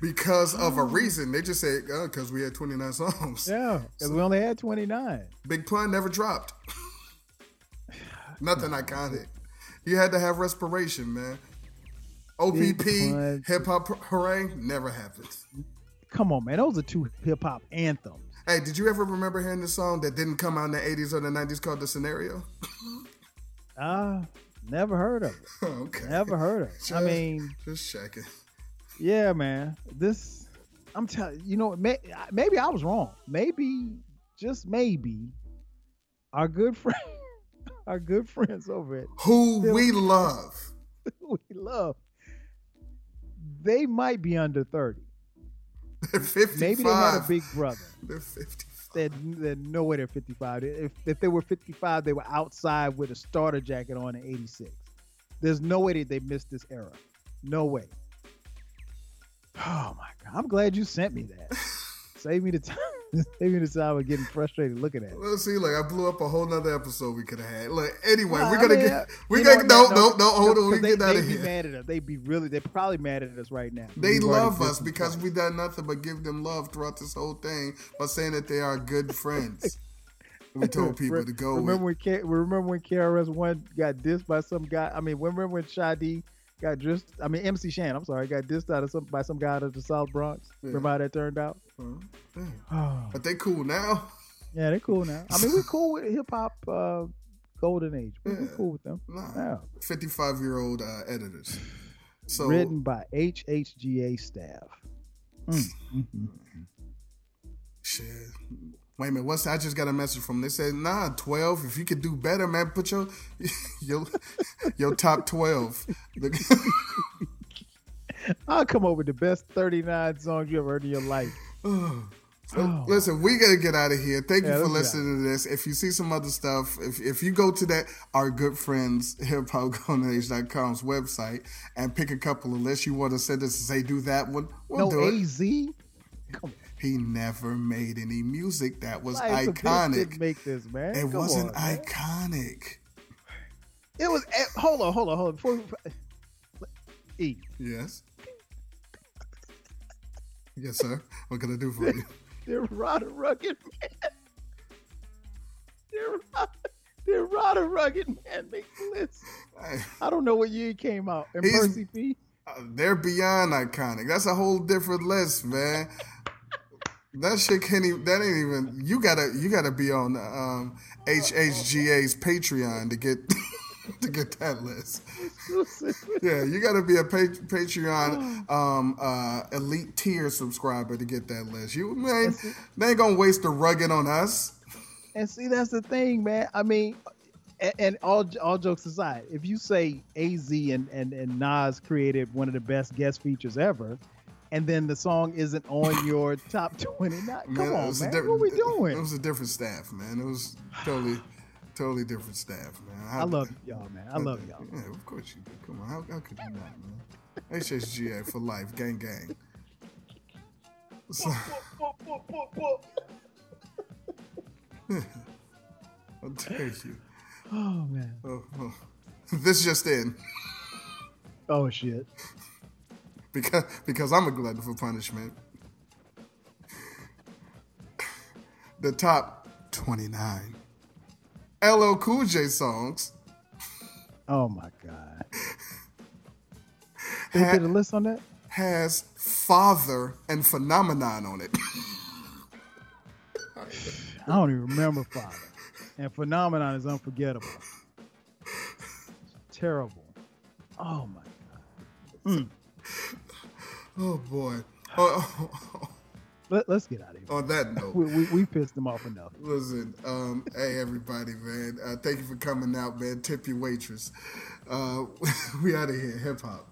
B: because of a reason. They just said uh, because we had 29 songs.
C: Yeah, 'cause we only had 29.
B: Big Pun never dropped. Nothing iconic. You had to have respiration, man. OPP, Hip Hop Hooray, never happened.
C: Come on, man. Those are two hip hop anthems.
B: Hey, did you ever remember hearing the song that didn't come out in the 80s or the 90s called The Scenario?
C: Ah, never heard of it.
B: okay.
C: Never heard of it. I mean,
B: Just checking.
C: yeah, man. This, I'm telling you know, may, maybe I was wrong. Maybe, just maybe, our good friend, our good friends over at
B: Who
C: Still-
B: we love.
C: we love, they might be under 30.
B: They're 55.
C: Maybe they had a big brother.
B: They're 55.
C: They're, they're no way they're 55. If, if they were 55, they were outside with a starter jacket on in 86. There's no way that they missed this era. No way. Oh my God. I'm glad you sent me that. Save me the time. Save me the time of getting frustrated looking at it.
B: Let's see, like I blew up a whole nother episode we could have had. Like anyway,
C: Well,
B: we're gonna
C: mean,
B: get uh, we
C: you
B: gotta
C: know,
B: no no no hold on, we
C: they,
B: get out of
C: They'd be mad at us. They'd be really. They're probably mad at us right now.
B: They
C: We've
B: love us because we done nothing but give them love throughout this whole thing by saying that they are good friends. we told people to go.
C: Remember
B: with.
C: when K- remember when KRS One got dissed by some guy? I mean, remember when Shadi got dissed? I mean, MC Shan. I'm sorry, got dissed out of some by some guy out of the South Bronx. Remember how that turned out?
B: Yeah.
C: Oh,
B: But they cool now.
C: yeah, they're cool now. I mean, we're cool with hip hop uh, golden age. We're, we're cool with them.
B: Nah,
C: Yeah.
B: fifty-five year old uh, editors. So
C: Written by HHGA staff. Mm, mm, mm.
B: shit. Wait a minute. What's I just got a message from? They said, "Nah, twelve. If you could do better, man, put your your your top twelve.
C: I'll come up with the best 39 songs you ever heard in your life.
B: So, oh. Listen, we gotta get out of here. Thank
C: Oh. Yeah,
B: you for listening to this. If you see some other stuff, if if you go to that our good friends hiphopgoldenage.com's website and pick a couple of lists you want to send us and say do that one, we'll
C: no
B: do it.
C: AZ. Come on.
B: He never made any music that was
C: Life
B: iconic.
C: Didn't make this, man.
B: It
C: Come
B: wasn't
C: on, man.
B: iconic.
C: It was. eh, Hold on, hold on, hold on. Before we, E.
B: Yes. Yes, sir. What can I do for you?
C: They're Rod Rugged Man. They're Rod, they're Rod Rugged Man. Make the list.
B: Hey,
C: I don't know what year he came out. And Percy P.
B: uh, they're beyond iconic. That's a whole different list, man. That shit can't even. That ain't even. You gotta. You gotta be on um, HHGA's Patreon to get to get that list. Yeah, you gotta be a pa- Patreon um, uh, elite tier subscriber to get that list. You man, they ain't gonna waste the rugged on us.
C: And see, that's the thing, man. I mean, and, and all all jokes aside, if you say Az and, and and Nas created one of the best guest features ever, and then the song isn't on your top twenty, not come
B: Man, it
C: on,
B: was a
C: man,
B: different-
C: what we doing?
B: It was a different staff, man. It was totally, totally different staff, man.
C: I love y'all, man. I love y'all.
B: Yeah, of course you do. Come on, how, how could you not, man? HSGA for life, gang, gang. So, I'll tell you.
C: Oh man.
B: Oh, oh. This just in
C: Oh shit.
B: Because because I'm a glutton for punishment. The top 29 LL Cool J songs
C: Oh my god. They did a list on that?
B: has Father and Phenomenon on it.
C: I don't even remember Father. And Phenomenon is unforgettable. Terrible. Oh my god. Hmm.
B: Oh boy. Oh,
C: Let, let's get out of here.
B: on that note,
C: We, we, we pissed them off enough.
B: listen, um, hey everybody, man. Uh, thank you for coming out, man. Tip your waitress. Uh, we out of here. Hip hop.